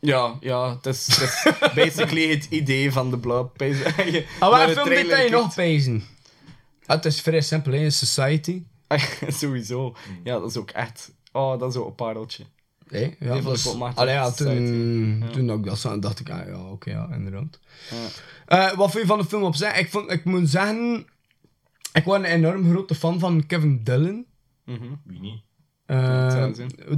Ja, ja, het is, het is basically het idee van de Blob. Je- Ah, de film dit je nog pezen. Het is vrij simpel, hè, Society. Sowieso. Ja, dat is ook echt... Oh, dat is ook een pareltje. Hé, ja, dat ook. Allee, ja, toen, Ja. toen ik dat zag, dacht ik, ah, ja, oké, ja, inderdaad. Ja. Eh, wat vond je van de film op zich? Ik, vond, ik moet zeggen, ik was een enorm grote fan van Kevin Dillon. Wie niet? Eh,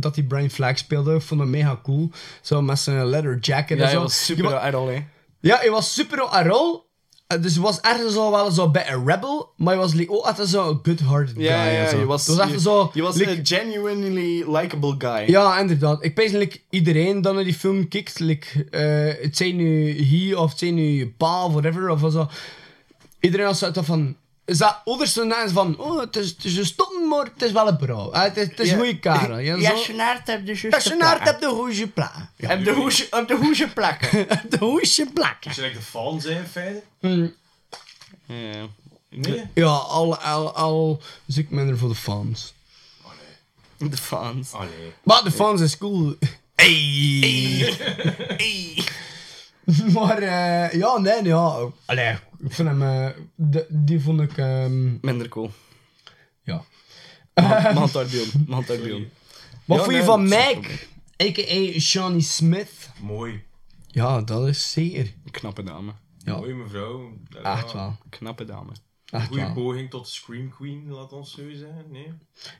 dat hij Brian Flag speelde, ik vond het mega cool. Zo met zijn leather jacket Ja, en zo. was super Je wa- idol, hè. Ja, hij was super op haar rol. Eh, Dus hij was ergens al wel zo bij een rebel, maar hij was like, ook altijd zo een good-hearted guy. Ja, ja, je was, was echt zo... je was like- een genuinely likable guy. ja, inderdaad. Ik like, iedereen dat naar die film kijkt, like, eh, het zijn nu hij of het zijn nu pa of whatever, of zo. Iedereen had zoiets van... Is dat na van, oh, het is, het is een stom, maar het is wel een bro. Eh, Het is, het is Ja. een goede karel. Ja, Ja, zijn hart heb de juiste Ja, zijn op de goede plek. Ja. Op de hoesje, op de hoesje plakken. de hoesje plakken. Als je like de fan zijn, in feite. Hmm. Ja. Nee? Ja, al, al, al zoek ik minder voor de fans. De fans. Oh nee. Maar de fans is cool. Hey. Hey. maar eh, ja, nee, ja. Allee, ik vind hem... eh, de- die vond ik... ehm, Minder cool. ja. Mantarbion. Mantarbion. Wat Ja, vond je nee, van dat is Meg? A.k.a. Shawnee Smith. Mooi. Ja, dat is zeker. Knappe dame. Ja, Mooi mevrouw. echt wel. Knappe dame. Echt goede wel. poging tot Scream Queen, laat ons zo zeggen. Nee.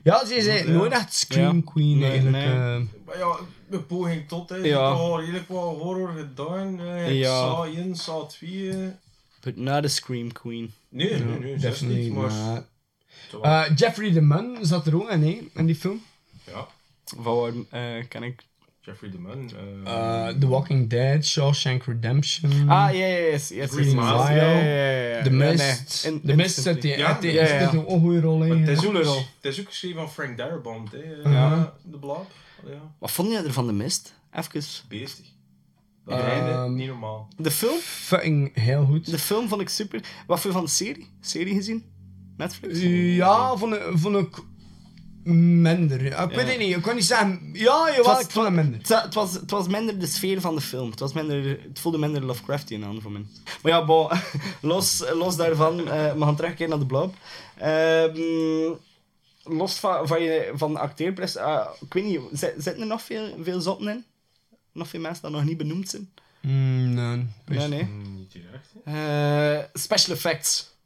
Ja, ze zei Ja. nooit echt Scream Ja. Queen Nee, eigenlijk. nee. eh. Maar ja, een poging tot, hè. Ja. Ja. al redelijk wat horror gedaan. Ja. eh ja. Saw 1, Saw 2. eh. But not a Scream Queen. Nee, nee, nee, Definitely niet, maar... not. Zo. Eh, Jeffrey the Man zat er ook in, hè, in die film. Ja, Van waar eh, ken ik? Jeffrey the Man. Eh, The Walking Dead, Shawshank Redemption. Ah, ja, ja, yes, yes, Green yes, Mile. yes, ja, ja, ja, ja. The nee, Mist. in- The Mist zit die, Ja, een goede rol in. Maar het is, ook, Coole rol. het is ook geschreven van Frank Darabont, hè. Ja. Ja. De Blob. Ja. Wat vond je er van de mist? Even. Beestig. Ehm, niet normaal. De film? Fucking heel goed. De film vond ik super. Wat vond je van de serie? Serie gezien? Netflix? Ja, vond ik, vond ik minder. Ik Ja. weet het niet, ik kan niet zeggen... Ja, jawel, was, ik vond het minder. Het, wa- het, was, het was minder de sfeer van de film. Het, was minder, het voelde minder Lovecraftian aan voor mij. Maar ja, bon, los, los daarvan, eh we gaan terugkeren naar de blob. Ehm, los van, van, je, van de acteerpress, eh, ik weet niet, zit- zitten er nog veel, veel zotten in? Nog veel mensen die nog niet benoemd zijn? Mm, nee. Nee, nee. Mm, Niet direct. Eh, special effects.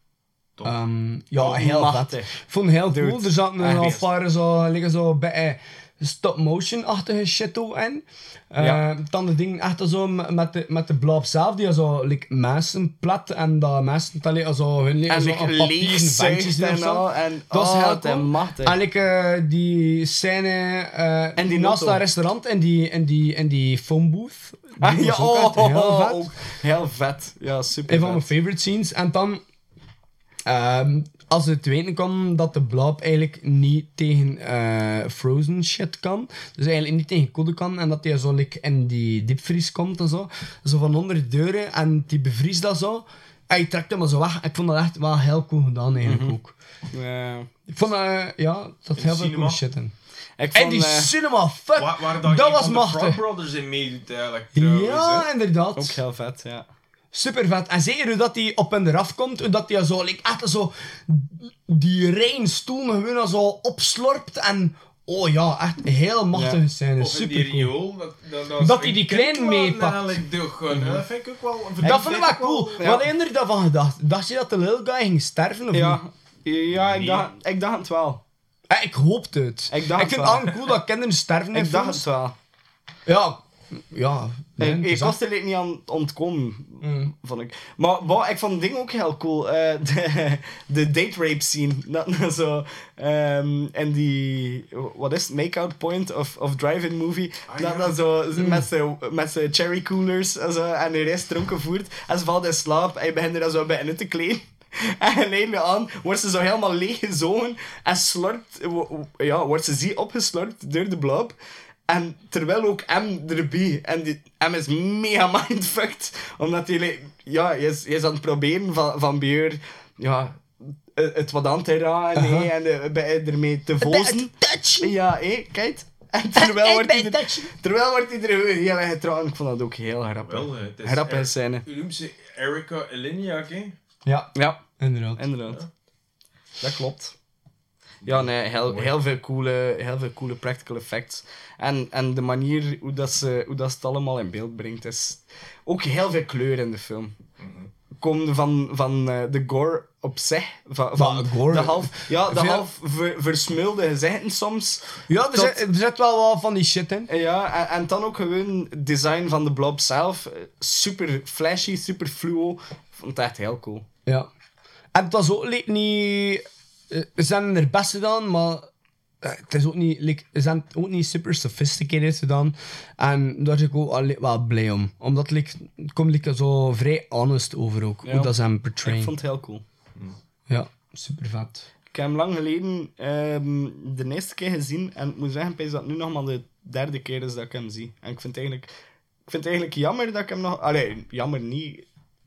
Ehm, ja, heel vet. Ik vond het heel Dude, cool. Er zaten een paar zo, liggen zo bij stop-motion-achtige shit ook in. Ja. Dan de ding echt zo met de, met de blob zelf, die zo like, mensen plat en dat mensen dan like, zo hun En zo like, leegzuigt ventjes en of zo. en- dat is oh, heel cool. En like, eh, die scène eh, En die naast dat restaurant en die, en die, en die phone booth. Ah, ja, oh, heel vet. ook heel vet. Ja, super Een van mijn vet. favorite scenes. En dan, ehm, als het weten kwam dat de blob eigenlijk niet tegen eh, frozen shit kan. Dus eigenlijk niet tegen koude kan. En dat hij zo like, in die diepvries komt en zo. Zo van onder de deuren. En die bevriest dat zo. En hij trekt hem maar zo weg. Ik vond dat echt wel heel cool gedaan eigenlijk Mhm. ook. Ja. Ik vond dat, eh, ja, dat heel veel cinema? shit in. Ik En vond, die eh, cinema, fuck! Waar, waar dat, was machtig. Brothers in meedoet eigenlijk trouwens, Ja, inderdaad. Ook heel vet, ja. Super vet. En zeker hoe dat hij op en eraf komt, hoe dat hij zo, like, echt zo die rein stoel gewoon al zo opslorpt en oh ja, echt heel machtige Ja. scène. Of in Super die cool. riool, dat, dat, dat, Dat hij die kleine meepakt. Dat vind ik ook wel... Dat vond ik wel cool. Ja. Wat heb je daarvan gedacht? Dacht je dat de little guy ging sterven of Ja, niet? ja ik, Nee. dacht, ik dacht het wel. Eh, ik hoopte het. Ik dacht ik vind het wel. cool dat kinderen sterven Ik dacht het wel. Ja, ja. Nee, ik het ik was er niet aan ontkomen, Mm. vond ik. Maar wow, ik vond het ding ook heel cool. eh, de, de date rape scene. Dat, zo, ehm, en die, wat is het, make-out point of, of drive-in movie. Ah, dat, ja. dat zo, Mm. met zijn met cherry coolers en, zo, en hij is dronken voert. En ze valt in slaap en je begint er dan zo bij in te kleden. En geleidelijk aan wordt ze zo helemaal leeggezogen en wo- ja, wordt ze zie opgeslorpt door de blob. En terwijl ook M erbij. En die, M is mega mindfucked. Omdat hij, ja, hij is, hij is aan het proberen van, van beer, ja, het wat aan te raken Aha. hè, en eh, bij ermee te vozen. Ja, hé, kijk. En terwijl wordt, hij er, terwijl wordt hij er heel erg getrouwd. Ik vond dat ook heel grappig. Wel, hè, het is Grappige Er- scène. Hoe noemt ze? Hè? Ja, Ja, inderdaad. inderdaad. Dat klopt. Ja, nee, heel, heel, veel coole, heel veel coole practical effects. En, en de manier hoe, dat ze, hoe dat ze het allemaal in beeld brengt, is ook heel veel kleur in de film. Komende van, van eh, de gore op zich, van, van gore- de half, ja, de half ver, versmulde gezichten soms. Ja, er, zit, er zit wel wat van die shit in. ja, en, en dan ook gewoon het design van de blob zelf. eh, Super flashy, super fluo. Vond het echt heel cool. Ja. En het was ook niet... eh, Ze zijn er best gedaan, maar eh, het is ook niet, like, ze zijn ook niet super sophisticated gedaan. En daar ben ik ook al wel blij om. Omdat like, het komt like, zo vrij honest over ook, Ja. hoe dat ze hem Ik portrayen. vond het heel cool. Ja, super vet. Ik heb hem lang geleden ehm, de eerste keer gezien. En ik moet zeggen, dat het nu nog maar de derde keer is dat ik hem zie. En ik vind het eigenlijk, ik vind het eigenlijk jammer dat ik hem nog... Allee, jammer niet.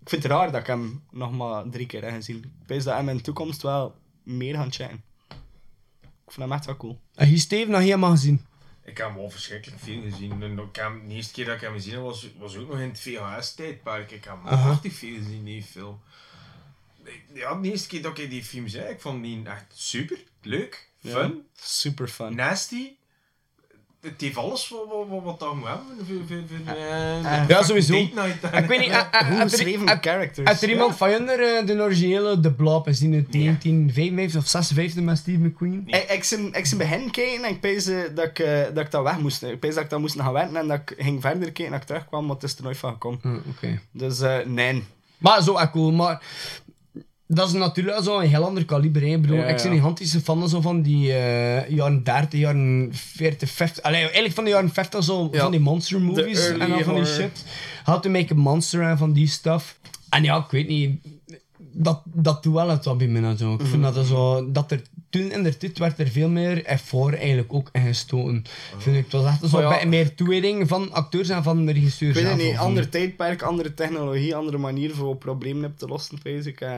Ik vind het raar dat ik hem nog maar drie keer heb gezien. Ik dat hem in de toekomst wel meer gaan checken. Ik vind hem echt wel cool. En hier Steven nog helemaal gezien. Ik heb hem wel verschrikkelijk veel gezien. En ik heb hem, de eerste keer dat ik hem gezien heb, was, was ook nog in het VHS-tijdperk. Ik heb hem prachtig veel gezien, die film. Ja, de eerste keer dat ik die film zei, ik vond die echt super, leuk, fun, Super fun. nasty. Het heeft alles wat, wat, wat, wat dat moet hebben. Eh, Ja, fucking sowieso. Ik weet niet, eh, eh, geschreven heb- characters. Heb er iemand van jullie eh, de originele The Blob is die uit 1955 of 56 met Steve McQueen? Ik, ik, zijn, ik zijn bij hen kijken en ik pees eh, dat ik, eh, dat ik dat weg moest. Ik pees dat ik dat moest gaan werken en dat ik ging verder kijken en dat ik terugkwam, maar het is er nooit van gekomen. Hm, Oké. Dus eh, nee. Maar zo echt cool, maar dat is natuurlijk zo een heel ander kaliber. Hè. Ik bedoel, Ja, ik ben een gigantische fan zo van die eh, jaren 30, jaren 40, 50. Allee, eigenlijk van de jaren 50 zo, van die monster movies en dan van die shit. How to make a monster en van die stuff. En ja, ik weet niet. Dat, dat doet wel het wat bij mij zo. Ik vind Mhm. dat er zo... Dat er toen in de tijd werd er veel meer effort eigenlijk ook in gestoken. Vind ik. Het was echt zo Oh ja. meer toewijding van acteurs en van de regisseur Ik weet het niet, ander tijdperk, andere technologie, andere manier voor problemen op te lossen, pees ik. eh.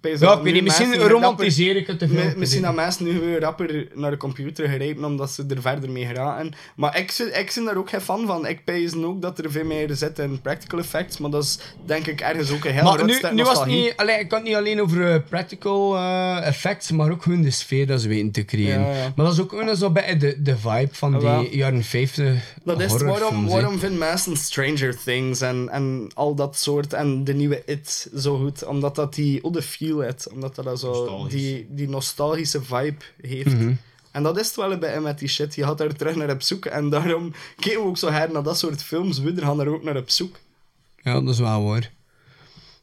Pees Ja, dat ik weet nu niet, misschien romantiseer ik het te veel. Mi- Misschien dat mensen nu weer rapper naar de computer grijpen omdat ze er verder mee geraken. Maar ik, zit- ik ben daar ook geen fan van. Ik pees ook dat er veel meer zit in practical effects, maar dat is denk ik ergens ook een heel maar nu, nu was het niet, allee, ik kan het niet alleen over eh, practical eh, effects, maar ook gewoon de sfeer dat ze weten te creëren. Ja, ja. Maar dat is ook gewoon zo bij de, de vibe van die jaren 50 Dat is waarom, waarom vinden mensen Stranger Things en, en al dat soort en de nieuwe It zo goed? Omdat dat die oude feel heeft, omdat dat, dat zo Nostalgisch. die, die nostalgische vibe heeft. Mhm. En dat is het wel een beetje met die shit. Je gaat daar terug naar op zoek en daarom kijken we ook zo her naar dat soort films. We gaan er ook naar op zoek. Ja, dat is wel waar.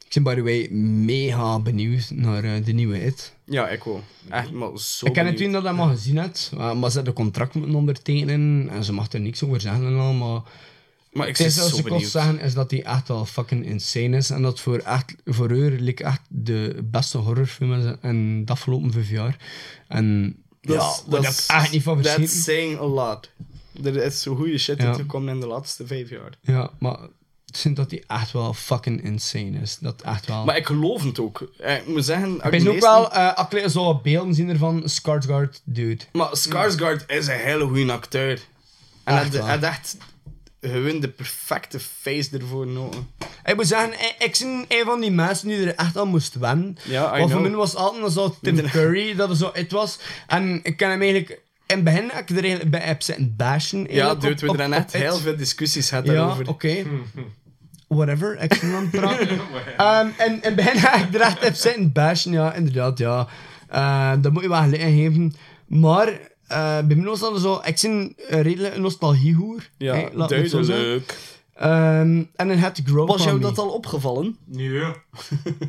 Ik ben by the way mega benieuwd naar eh, de nieuwe It. Ja, ik wel. Echt, maar zo ik ken het toen dat hij maar gezien hebt, maar ze had een contract moeten ondertekenen en ze mag er niks over zeggen en al, maar... Maar ik het is ben als zo ik kon benieuwd. zeggen is dat die echt wel fucking insane is en dat voor, echt, voor haar like, echt de beste horrorfilm is in de afgelopen vijf jaar. En Dat ja, is- daar heb ik echt niet van That's verschieten. saying a lot. Er is zo goede shit Ja. in de laatste vijf jaar. Ja, maar ik vind dat die echt wel fucking insane is. Dat echt wel... Maar ik geloof het ook. Eh, Ik moet zeggen... Ik ben ook wel, eh ik zo beelden zien ervan, Skarsgård, dude. Maar Skarsgård is een hele goede acteur. En Echt hij had echt gewoon de perfecte face ervoor nodig. Ik moet zeggen, ik- ik ben een van die mensen die er echt aan moest wennen. Ja, Want voor mij was het altijd zo Tim Curry, dat er zo het was. En ik ken hem eigenlijk... In het begin heb ik er eigenlijk bij heb zitten bashen. Ja, dude, op- we hebben net op It. heel veel discussies gehad Ja, daarover. oké. Whatever, ik ben aan het praten. Ehm, en in het begin heb ik er echt zitten bashen, ja, inderdaad, ja. Eh, dat moet je wel gelijk geven. Maar... eh bij mij was dat zo... Ik ben een redelijk nostalgiehoer. Ja, zeggen. duidelijk. Ehm, en had de Grow Was jou dat al opgevallen? Nee.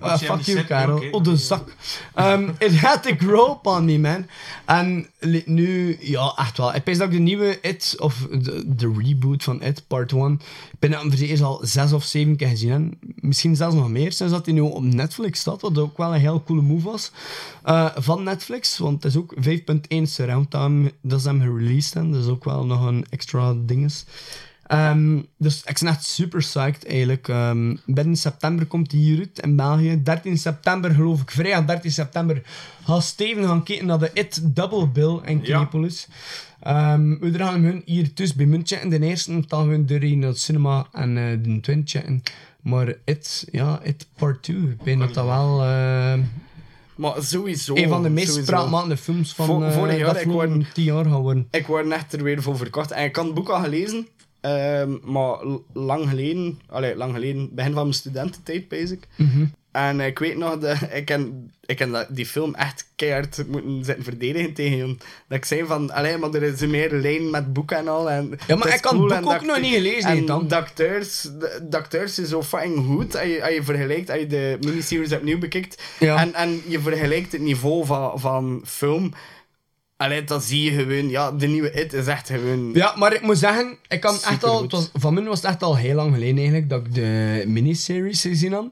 Ah, Als je hem fuck niet you, Karel. Op de zak. Um, it had to grow up on me, man. En nu, ja, echt wel. Ik denk dat ik de nieuwe It, of de, de reboot van It, part 1, ik ben dat eerst al zes of zeven keer gezien. En misschien zelfs nog meer, sinds dat hij nu op Netflix staat, wat ook wel een heel coole move was. eh, van Netflix, want het is ook 5.1 surround time, dat ze hem gereleased hebben. Dat is ook wel nog een extra dinges. Ehm, dus ik ben echt super psyched eigenlijk. Ehm, binnen september komt hij hier uit in België. 13 september geloof ik, vrijdag 13 september, gaat Steven gaan kijken naar de It Double Bill in Ja. Knepolis. Ehm, we gaan hem hier dus bij Munt checken. De eerste dan gaan we naar het cinema en eh, de twin checken. Maar It, ja, It Part 2, ik denk dat dat wel eh, Maar sowieso. een van de meest spraakmakende films van Vo- eh, vorig de jaar, ik afgelopen word- 10 jaar gaan worden. Ik word echt er weer voor verkocht. En ik had het boek al gelezen. Ehm, maar lang geleden, allee, lang geleden, begin van mijn studententijd, basic. Mhm. En ik weet nog, dat ik ik die film echt keihard moeten zitten verdedigen tegen hem. Dat ik zei van, allee, maar er is meer lijn met boek en al. En Ja, maar ik had het boek ook nog niet gelezen, En dan. de acteurs is zo fucking goed. Als je, als je vergelijkt, als je de miniseries opnieuw bekijkt. Ja. En, en je vergelijkt het niveau van, van film. Allee, dan zie je gewoon, ja, de nieuwe It is echt gewoon... Ja, maar ik moet zeggen, ik kan echt al, het was, van mij was het echt al heel lang geleden eigenlijk dat ik de miniseries gezien had.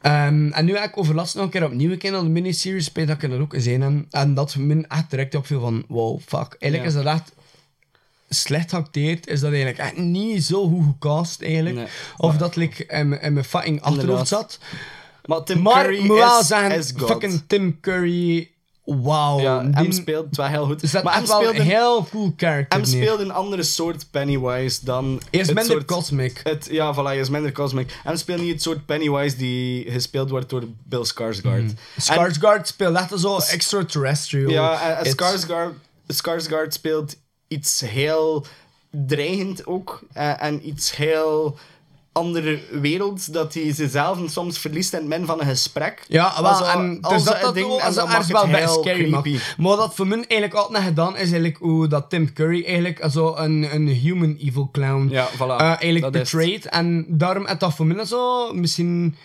Ehm, en nu heb ik overlast nog een keer opnieuw gekeken naar de miniseries, spijt dat ik dat ook gezien heb. En dat me echt direct opviel van, wow, fuck. Eigenlijk Ja. is dat echt slecht geacteerd, is dat eigenlijk echt niet zo goed gecast eigenlijk. Nee. Of dat like, in, mijn- in mijn fucking achterhoofd zat. Maar Tim maar Curry ik is, zeggen, is God. fucking Tim Curry, wow. Ja, die- hem speelt het wel heel goed. maar wel speelde, een heel cool character. hem neer. speelde een andere soort Pennywise dan... Hij is minder soort, cosmic. Het, ja, voilà, hij is minder cosmic. Hem speelt niet het soort Pennywise die gespeeld wordt door Bill Skarsgård. Mm. Skarsgård speelt echt zo extraterrestrial. Ja, en, en Skarsgård, Skarsgård speelt iets heel dreigend ook. eh, en iets heel andere wereld, dat hij zichzelf soms verliest in het midden van een gesprek. Ja, wel, en dus dat dat ook, en dat maakt wel bij scary. Maar wat dat voor mij eigenlijk altijd gedaan is eigenlijk hoe dat Tim Curry eigenlijk zo een, een human evil clown Ja, voilà. eh, eigenlijk is portrayed. En daarom heeft dat voor mij zo misschien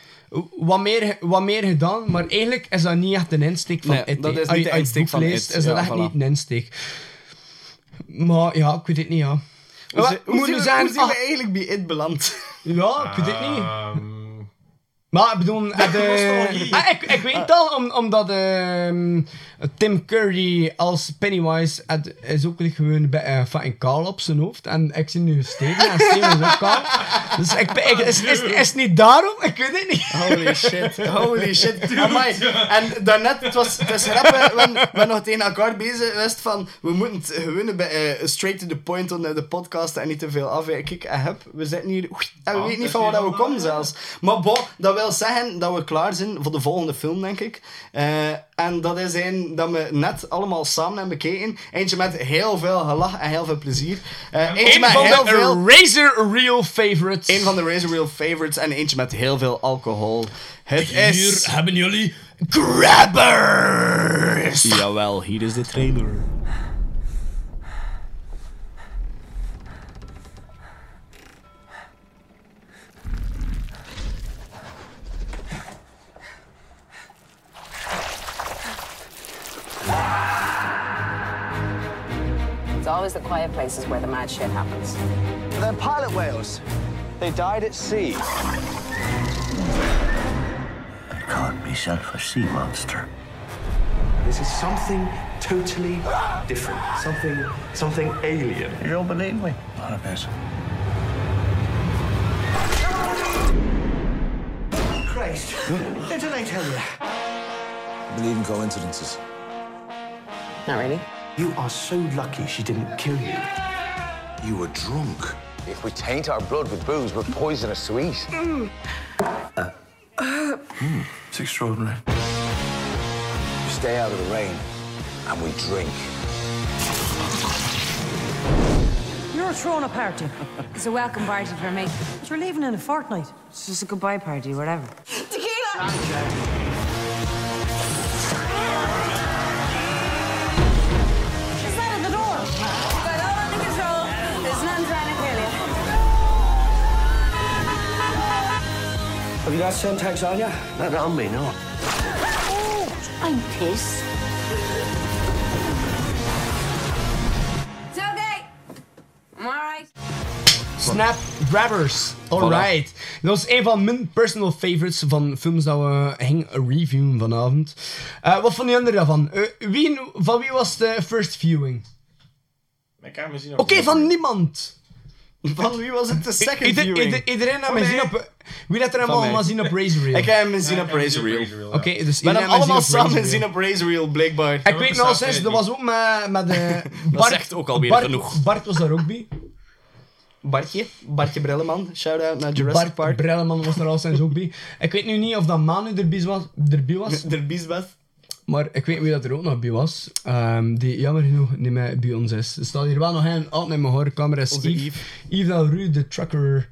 wat meer, wat meer gedaan, maar eigenlijk is dat niet echt een insteek van Nee, It. dat is niet de insteek van leest, It. is dat echt voilà. niet een insteek. Maar ja, ik weet het niet, ja. Hoe, hoe, zeggen? hoe zien we Ah, eigenlijk bij It beland? ja, ik weet het niet. Ehm, Maar ik bedoel, eh, de-. Ah, ik, ik weet het al, om, omdat ehm, Tim Curry als Pennywise het is ook gewoon bij, eh, fucking kaal op zijn hoofd. En ik zie nu Steven en Steven is ook kaal. Dus ik, ik, is, is, niet daarom? Ik weet het niet. Holy shit, holy shit. Amai. En daarnet, het was, het is grappig, we, we waren nog tegen elkaar bezig geweest van, we moeten het gewoon bij, eh, straight to the point on de podcast en niet te veel afwijken. Kijk, en hup, we zitten hier, en we Ah, weten niet van waar we komen zelfs. Maar bon, dat wil zeggen dat we klaar zijn voor de volgende film, denk ik. Eh, en dat is een dat we net allemaal samen hebben bekeken. Eentje met heel veel gelach en heel veel plezier. Eh, eentje Een met van heel de veel... Razor Real Favorites. Een van de Razor Real favorites en eentje met heel veel alcohol. Het is... Hier hebben jullie Grabbers. Jawel, hier is de trailer. It's always the quiet places where the mad shit happens. They're pilot whales. They died at sea. I called myself a sea monster. This is something totally different. Something, something alien. You don't believe me? Not a bit. Christ, didn't I tell you? I Believe in coincidences. Not really. You are so lucky she didn't kill you. You were drunk. If we taint our blood with booze, we're poisonous to sweet. Hmm. Uh, hmm, it's extraordinary. We stay out of the rain and we drink. You're throwing a party. It's a welcome party for me. But you're leaving in a fortnight. It's just a goodbye party, whatever. Is got Semtex on you? Not on me, no. I'm pissed. It's okay. I'm alright. Snap Grabbers. Alright. Dat was een van mijn personal favorites van films dat we gingen reviewen vanavond. Eh, wat vond anderen daarvan? Eh, wie, van wie was de first viewing? Ik kan me zien of Oké, van niemand. Van wie was het de second Ieder- viewing? ieder- iedereen heeft Van me mij. zien op... Wie heeft er Van allemaal gezien op Razor Reel? Ik heb hem gezien Ja, op ik heb hem Razor Reel. Oké, dus We hebben hem allemaal samen Reel. op Razor Reel, blijkbaar. Ik weet nog het dat was ook met, met de... Bart, zegt ook alweer Bart, genoeg. Bart was daar ook bij. Bartje, Bartje Brilleman, shout-out naar Jurassic Bart Park. Brelleman was er al sinds ook bij. Ik weet nu niet of dat Manu erbij was, erbij was De Biesbeth. maar ik weet wie dat er ook nog bij was. Ehm, die jammer genoeg niet meer bij ons is. Er staat hier wel nog een altijd in mijn hoorkamer. is Onze Yves. Yves. De trucker.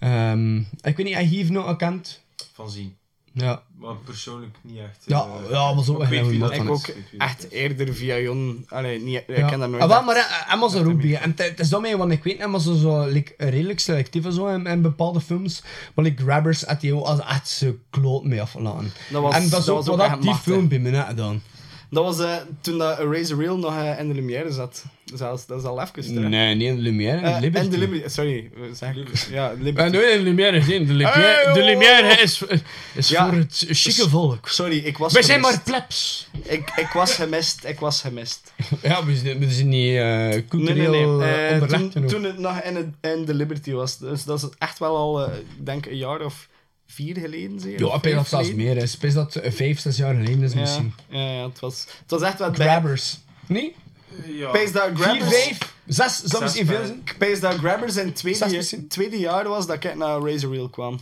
Ehm, ik weet niet, hij Yves nog kent. Van zien. Ja. Maar persoonlijk niet echt. Ja, eh, ja, was ook maar ik echt weet wie Ik ook Ik echt eerder via Jon. Allee, niet, ik Ja. ken dat nooit. Ah, wel, maar was er ook bij. En het- is daarmee, want ik weet niet, maar zo, zo like, redelijk selectief zo in, in bepaalde films. Maar like, Grabbers had hij ook als echt zo kloot mee afgelaten. Dat was- en dat is dat ook was wat ook dat echt die film bij mij net gedaan. Dat was eh, toen dat Razor Reel nog eh, in de Lumière zat. Zelfs, dat is al even terug. Nee, niet in de Lumière, in Eh, de Liberty. en de Liberty. Sorry, we zeggen- Ja, Liberty. in de Lumière gezien. De Lumière, Hey, de oh. Lumière is, is Ja. voor het chique volk. Sorry, ik was Wij zijn maar plebs. Ik, ik was gemist, ik was gemist. Ja, we zijn, we zijn niet uh, Nee, nee, cultureel nee. eh, Eh, onderlegd toen, toen het nog in, het, in de Liberty was. Dus dat is echt wel al, eh, ik denk, een jaar of vier geleden. Zeker, Ja, ik denk dat zelfs meer is. Ik denk dat het vijf, zes jaar geleden is misschien. Ja, ja, het, was, het was echt wat bij. Grabbers. Nee? Ja. Vier, Grabbers... vijf, zes, zou Zes, misschien veel zijn. Ik pees dat Grabbers in het tweede, tweede jaar was dat ik naar Razor Reel kwam.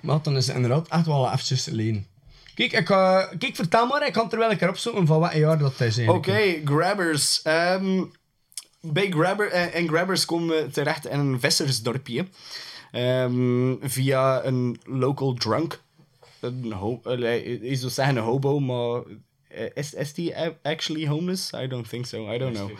Maar dan is het inderdaad echt wel eventjes geleden. Kijk, ik, eh, kijk, vertel maar. Ik kan het er wel een keer opzoeken van wat jaar dat is Oké. Grabbers. Ehm, bij Grabber, in Grabbers komen we terecht in een vissersdorpje. Ehm, via een local drunk. Een ho eh, zou zeggen een hobo, maar eh, is, is die actually homeless? I don't think so, I don't know.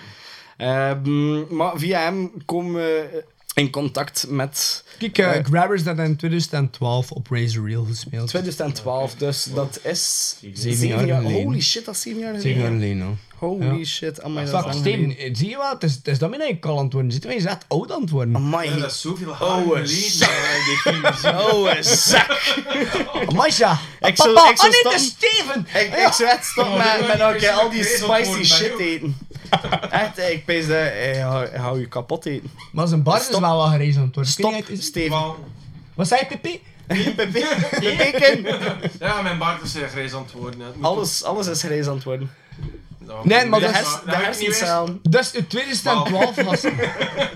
Ehm, maar via hem komen we in contact met... Kijk, eh, Grabbers dat in 2012 op Razor Reel gespeeld. 2012, dus dat is... Zeven jaar geleden. Holy shit, dat is zeven jaar Zeven jaar geleden. Holy Ja. shit, amai, dat Fuck, eh, zie je wel? Het is, het is dat mij eigenlijk al aan het worden. Zitten wij eens echt oud aan het worden. Amai. Ja, dat is zoveel Oh, een geleden. zak. eh, film gezien. Oh, zak. Amai, ja. Ik zou, Papa, ik zou oh nee, stoppen- het is Steven! Ik, ik zou echt stoppen Oh, met, ook al die spicy shit eten. Echt, ik pees dat hou- hij hou je kapot eten. Maar zijn bar is wel wat gerezen aan het worden. Stop, Kun jij het- Steven. Wat zei je? Pepe, Pepeken. Ja, mijn baard is uh, grijs aan het worden. Alles, alles is grijs aan het worden. Nee, maar De, dat is- hers, de dat heb ik niet hersencel. Dus het 2012 was...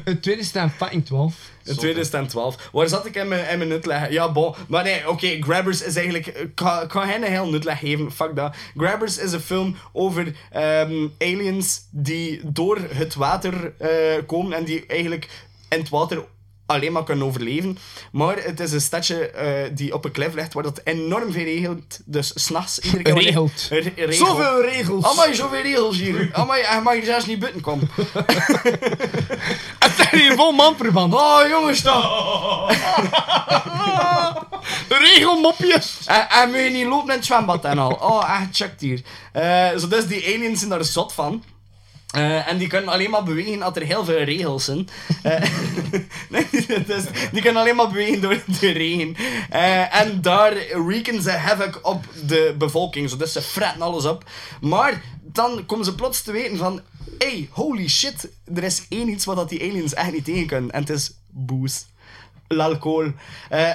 Het 2012. In 2012. Waar zat ik in mijn, in mijn nutleg? Ja, bon. Maar nee, oké, Grabbers is eigenlijk... Ik ga, ik ga hen een heel nutleg geven. Fuck dat. Grabbers is een film over ehm, aliens die door het water eh, komen en die eigenlijk in het water alleen maar kunnen overleven. Maar het is een stadje eh, die op een klif ligt waar dat enorm veel regelt. Dus s'nachts iedere keer... Regelt. Re- regelt. Zoveel regels. Amai, zoveel regels hier. Amai, je mag hier zelfs niet buiten komen. Het zijn hier vol manverband. Oh, jongens, toch. Regelmopjes. En, en moet je niet lopen in het zwembad en al. Oh, echt checkt hier. Eh zo dus die aliens zijn daar zot van. Eh, en die kunnen alleen maar bewegen als er heel veel regels zijn. Nee, dus die kunnen alleen maar bewegen door de regen. Eh, en daar wreaken ze havoc op de bevolking. Zo, dus ze fretten alles op. Maar dan komen ze plots te weten van... Hey, holy shit. Er is één iets wat dat die aliens echt niet tegen kunnen. En het is booze. L'alcohol.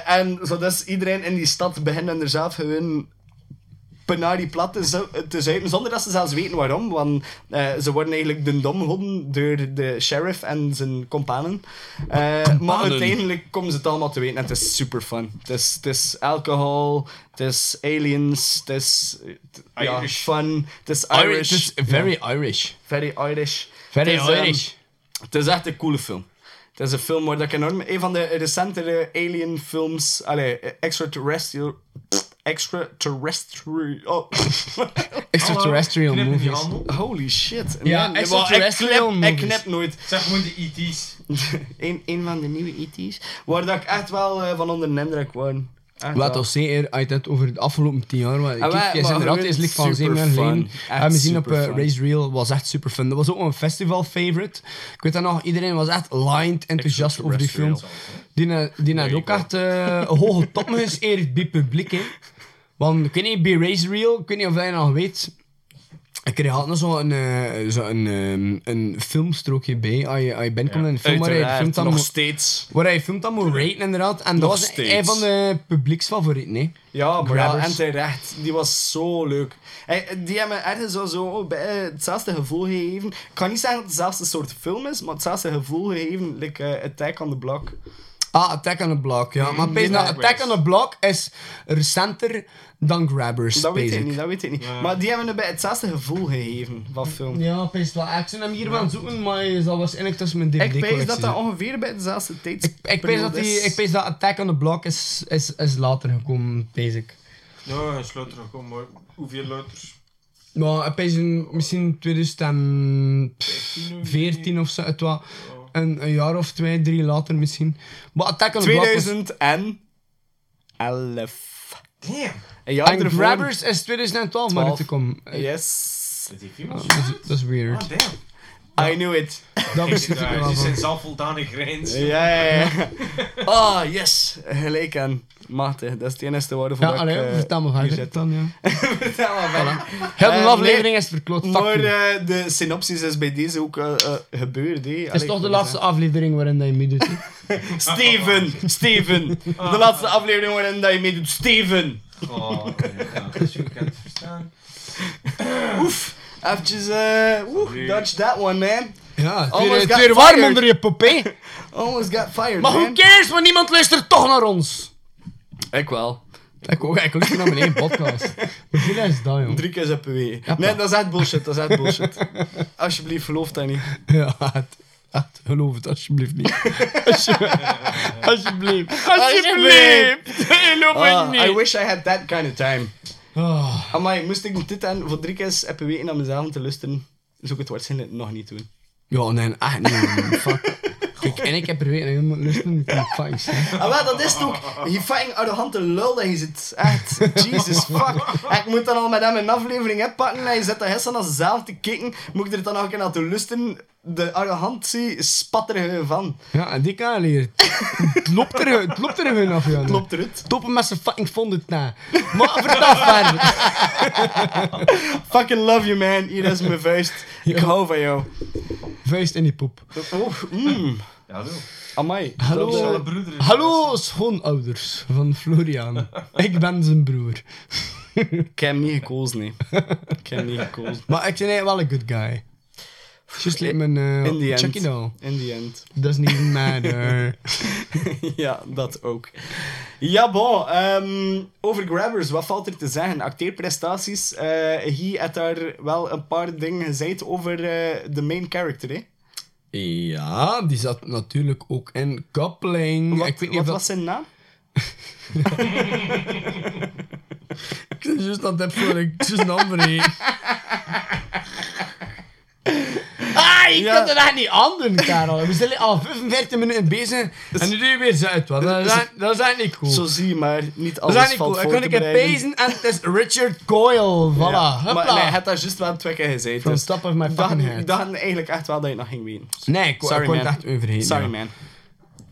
En zo dus iedereen in die stad begint er zelf gewoon penari plat te, zu- te zuipen, zonder dat ze zelfs weten waarom. Want eh, ze worden eigenlijk de dom gehouden door de sheriff en zijn companen. Eh, maar uiteindelijk komen ze het allemaal te weten en het is super fun. Het is, het is alcohol, het is aliens, het is ja, Irish. fun, het is Irish. Irish. Het is very Ja, Irish. very Irish. Very Het is, ehm, Irish. het is echt een coole film. Het is een film waar ik enorm... Een van de recentere alien films... Allee, extraterrestrial... Extraterrestrial... Oh. Extraterrestrial Knip in die movies. Holy shit. Ja, extraterrestrial maar ik knip, ik knip nooit. Zeg gewoon de E.T.'s. een, een van de nieuwe ET's. Waar dat ik echt wel eh, van onder de indruk. Echt Wat toch zeker, je het over de afgelopen tien jaar... wat- Ah, Kijk, maar zit er altijd gewoon eens licht van zeven jaar super geleden. fun. We gezien op uh. Race Reel, was echt super fun. Dat was ook een festival favorite. Ik weet dat nog, iedereen was echt lined enthousiast over die film. Die, eh, die had ook echt eh, een hoge toppen geëerd bij het publiek. Hè. Want ik weet niet, bij Race Reel, ik weet niet of jij nog weet... Ik kreeg altijd nog zo'n eh, zo een, ehm, een filmstrookje bij. Als je, als je binnenkomt in een film waar je filmt dan nog steeds. Waar je filmt dan moet raten, inderdaad. En dat Nog was steeds. een van de publieksfavorieten, hè. Ja, maar ja, en terecht. Die was zo leuk. Hey, die hebben me ergens zo, zo bij, eh, hetzelfde gevoel gegeven. Ik kan niet zeggen dat het hetzelfde soort film is, maar hetzelfde gevoel gegeven, like eh, Attack on the Block. Ah, Attack on the Block, ja. Maar pees nou, Attack on the Block is recenter dan Grabbers, Dat weet pees ik ik. niet, dat weet ik niet. Maar die hebben me bij hetzelfde gevoel gegeven van film. Ja, pees wel. Ik zou hem hier wel zoeken, maar je zal waarschijnlijk tussen mijn Ik DVD-collectie pees dat dat ongeveer bij dezelfde tijd Ik pees dat, die, ik pees dat Attack on the Block is, is, is later gekomen, pees ik. Ja, hij sluit er nog om, maar hoeveel luiters? Maar ik pees in misschien 2014 of zo, het was een, een jaar of twee, drie later misschien. Maar Attack on the Block was... 2011. Damn. Een jaar En ervoor. Grabbers is 2012 maar 12. uit te komen. Yes. Die film was dat, is, weird. Ah, damn. I knew it. Dat ik wel die van. zijn zelfvoldane grens. Ja, ja, ja. Ah, yes. Gelijk aan. Mate, dat is het enige waarvoor Ja, ik, allee, eh, vertel me hier verder zit. dan, ja. Vertel maar verder. Heel de Eh, aflevering nee, is verkloot. Maar you. eh, de synopsis is bij deze ook gebeurd. hè. Het is toch de ik laatste aflevering waarin dat je meedoet. Steven, Steven. De laatste aflevering waarin dat je meedoet. Steven. Oh. Ja, dat is goed, ik kan het verstaan. Oef. Eventjes, eh, woe, dodge that one, man. Ja, het weer, het weer warm fired. onder je popé. Almost got fired, Maar man. who cares, want niemand luistert toch naar ons. Ik wel. Ik ook, ik luister naar mijn eigen podcast. Hoeveel is dat, joh? Drie keer per week. Nee, dat is echt bullshit. Dat is echt bullshit. Alsjeblieft, geloof dat niet. Ja, het- Echt, geloof het alsjeblieft niet. Alsje- alsjeblieft. Alsjeblieft. Geloof Ah, het I niet. wish I had that kind of time. Ah. Amai, moest ik dit en voor drie keer hebben weten aan mezelf te lusten, zou ik het waarschijnlijk nog niet doen. Ja, nee, echt niet. man. Fuck. Kijk, en ik heb er weer een helemaal. Fuck, hè. Ah, wel, dat is het ook. Je fucking arrogante lul dat je zit. Echt. Jesus fuck. Ik moet dan al met hem een aflevering oppakken en je zet dat gisteren als zelf te kijken. Moet ik er dan nog een keer naar te lusten? De arrogantie spat er van. Ja, en die kan. Het loopt er, het loopt er gewoon af, Jan. Het loopt eruit. Toppen met zijn fucking vond het na. Maar vertel verder. Fucking love you man. Hier is mijn vuist. Ik hou van jou. Vuist in die poep. Oh, mm. Ja, hallo. Amai. Hallo, broeder in hallo schoonouders van Florian. Ik ben zijn broer. Ik heb hem niet gekozen, nee. Ik heb hem niet gekozen. Maar ik ben eigenlijk wel een good guy. Just like mijn uh, In the end. In the end. Doesn't even matter. ja, dat ook. Ja, bon. ehm, over Grabbers, wat valt er te zeggen? Acteerprestaties. eh hij had daar wel een paar dingen gezegd over eh, de main character, hè? Ja, die zat natuurlijk ook in Coupling. Wat, ik weet niet wat of was zijn naam? Ik ben juist aan het heb voor ik. Ah, ik Ja. kan het echt niet aan doen, Karel. We zijn al 45 minuten bezig en nu doe je weer wat. Dat is, echt- dat is niet cool. Zo zie je maar, niet dat alles is echt niet valt cool. Voor ik het pezen en het is Richard Coyle. Voilà. Ja. Maar nee, hij had daar juist wel twee keer gezegd. From Dus top of my dat, fucking head. dat had eigenlijk echt wel dat je nog ging weten. Nee, ik, Sorry, ik kon het echt overheen. Sorry, ja. man.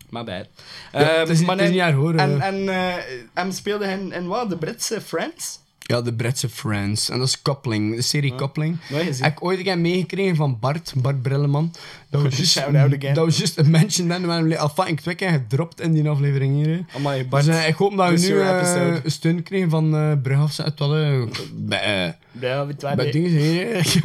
My bad. Ja, het is niet- maar het is niet haar, hoor, En, en eh, hem speelde hij in wat? De Britse Friends? Ja, de Britse Friends. En dat is Coupling, de serie Coupling. nooit gezien. Heb ik ooit een keer meegekregen van Bart, Bart Brilleman. Dat was Shout out again. dat was juist een mention dan. We hebben al fucking twee keer gedropt in die aflevering hier. Amai, Bart. Dus eh, ik hoop dat we nu episode. een steun krijgen van of wel, eh, bij, Ja, weet wat bij dingen hier.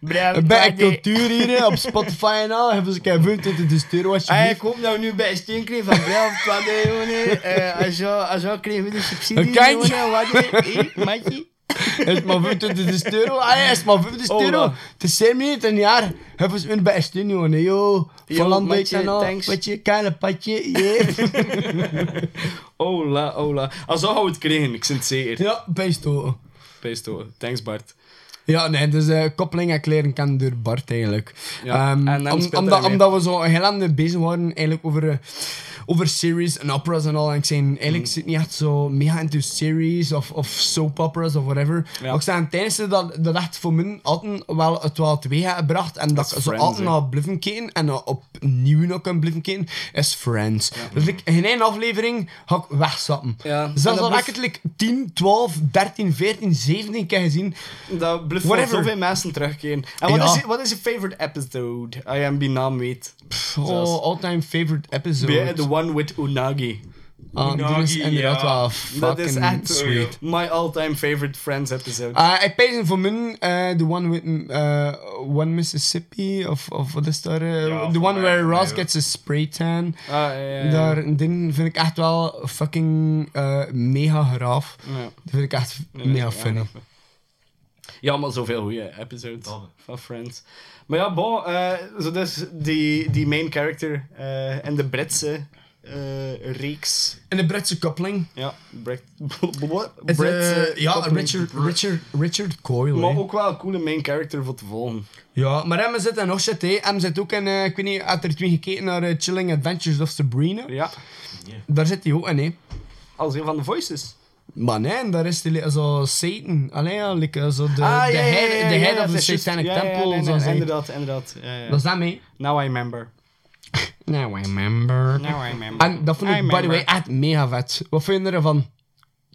Bravo, Bij cultuur hier op Spotify en al. Hebben ze een keer 25 de sturen Ah, alsjeblieft. ik hoop dat we nu bij een steun krijgen van Bravo, dit, jongen. Als je je krijgen we de subsidie, jongen, wat matje. Maar 25 euro? Ah ja, is het maar 25 Oh, euro? wat? Het is zeer niet een jaar. Hebben mijn beste doen, jongen. Yo, Yo, van matje, en al. thanks. Met je kleine patje. Yeah. Ola, ola. Als zou we het krijgen, ik zit het zeker. ja, bijstoten. Bijsto. Thanks, Bart. Ja, nee, dus eh koppeling en kleren kan door Bart eigenlijk. Ja, en dan om- omdat, omdat we zo heel lang bezig waren eigenlijk over, eh, over series en operas en al. En ik zei, eigenlijk Mm. zit niet echt zo mega into series of, of soap operas of whatever. Ja. Maar ik zei, tijdens dat, dat echt voor mij altijd wel het wel heeft gebracht. En dat, ik zo altijd naar blijven kijken en opnieuw nog kan blijven kijken, is Friends. Dus ik, in één aflevering ga ik wegzappen. Ja. Zelfs dat al heb ik het like, 10, 12, 13, 14, 17 keer gezien. Dat blijft voor zoveel mensen terugkeren. En wat, Ja. is, wat is je favorite episode? Hem bij naam weet. Oh, all-time favorite episode. Bij one with Unagi. Ah, die is Unagi, inderdaad ja. wel Dat fucking is echt sweet. my all-time favorite Friends episode. Uh, ik pijs voor mij eh, the one with uh, One Mississippi, of, of wat is daar? eh, Ja, the voor one mij- where voor Ross gets a spray tan. Ah, ja, ja, ja. Daar, een ding vind ik echt wel fucking eh, mega graaf. Ja. Dat vind ik echt mega funny. Ja, maar zoveel goede episodes Dat. van Friends. Maar ja, bon, eh, zo dus die, die main character eh in de Britse eh, reeks. En de Britse koppeling. Ja, eh, Britse ja. Richard, Richard, Richard Coyle. Maar ook wel een coole main character voor te volgen. Ja, maar hem zit er nog shit, hè. Hem zit ook in, eh, ik weet niet, had er twee gekeken naar eh, Chilling Adventures of Sabrina? Ja, Daar zit hij ook in, hè. als een van de voices. Maar nee, daar is hij zo Satan. Allee, ja, like, zo de, Ah, de ja, ja, ja, head, de head of the Satanic ja, ja, Temple. nee, nee, inderdaad, inderdaad. Dat is dat mee. Now I remember. Now I remember. Now I remember. En dat vond I ik, by the way, echt mega vet. Wat vind je ervan?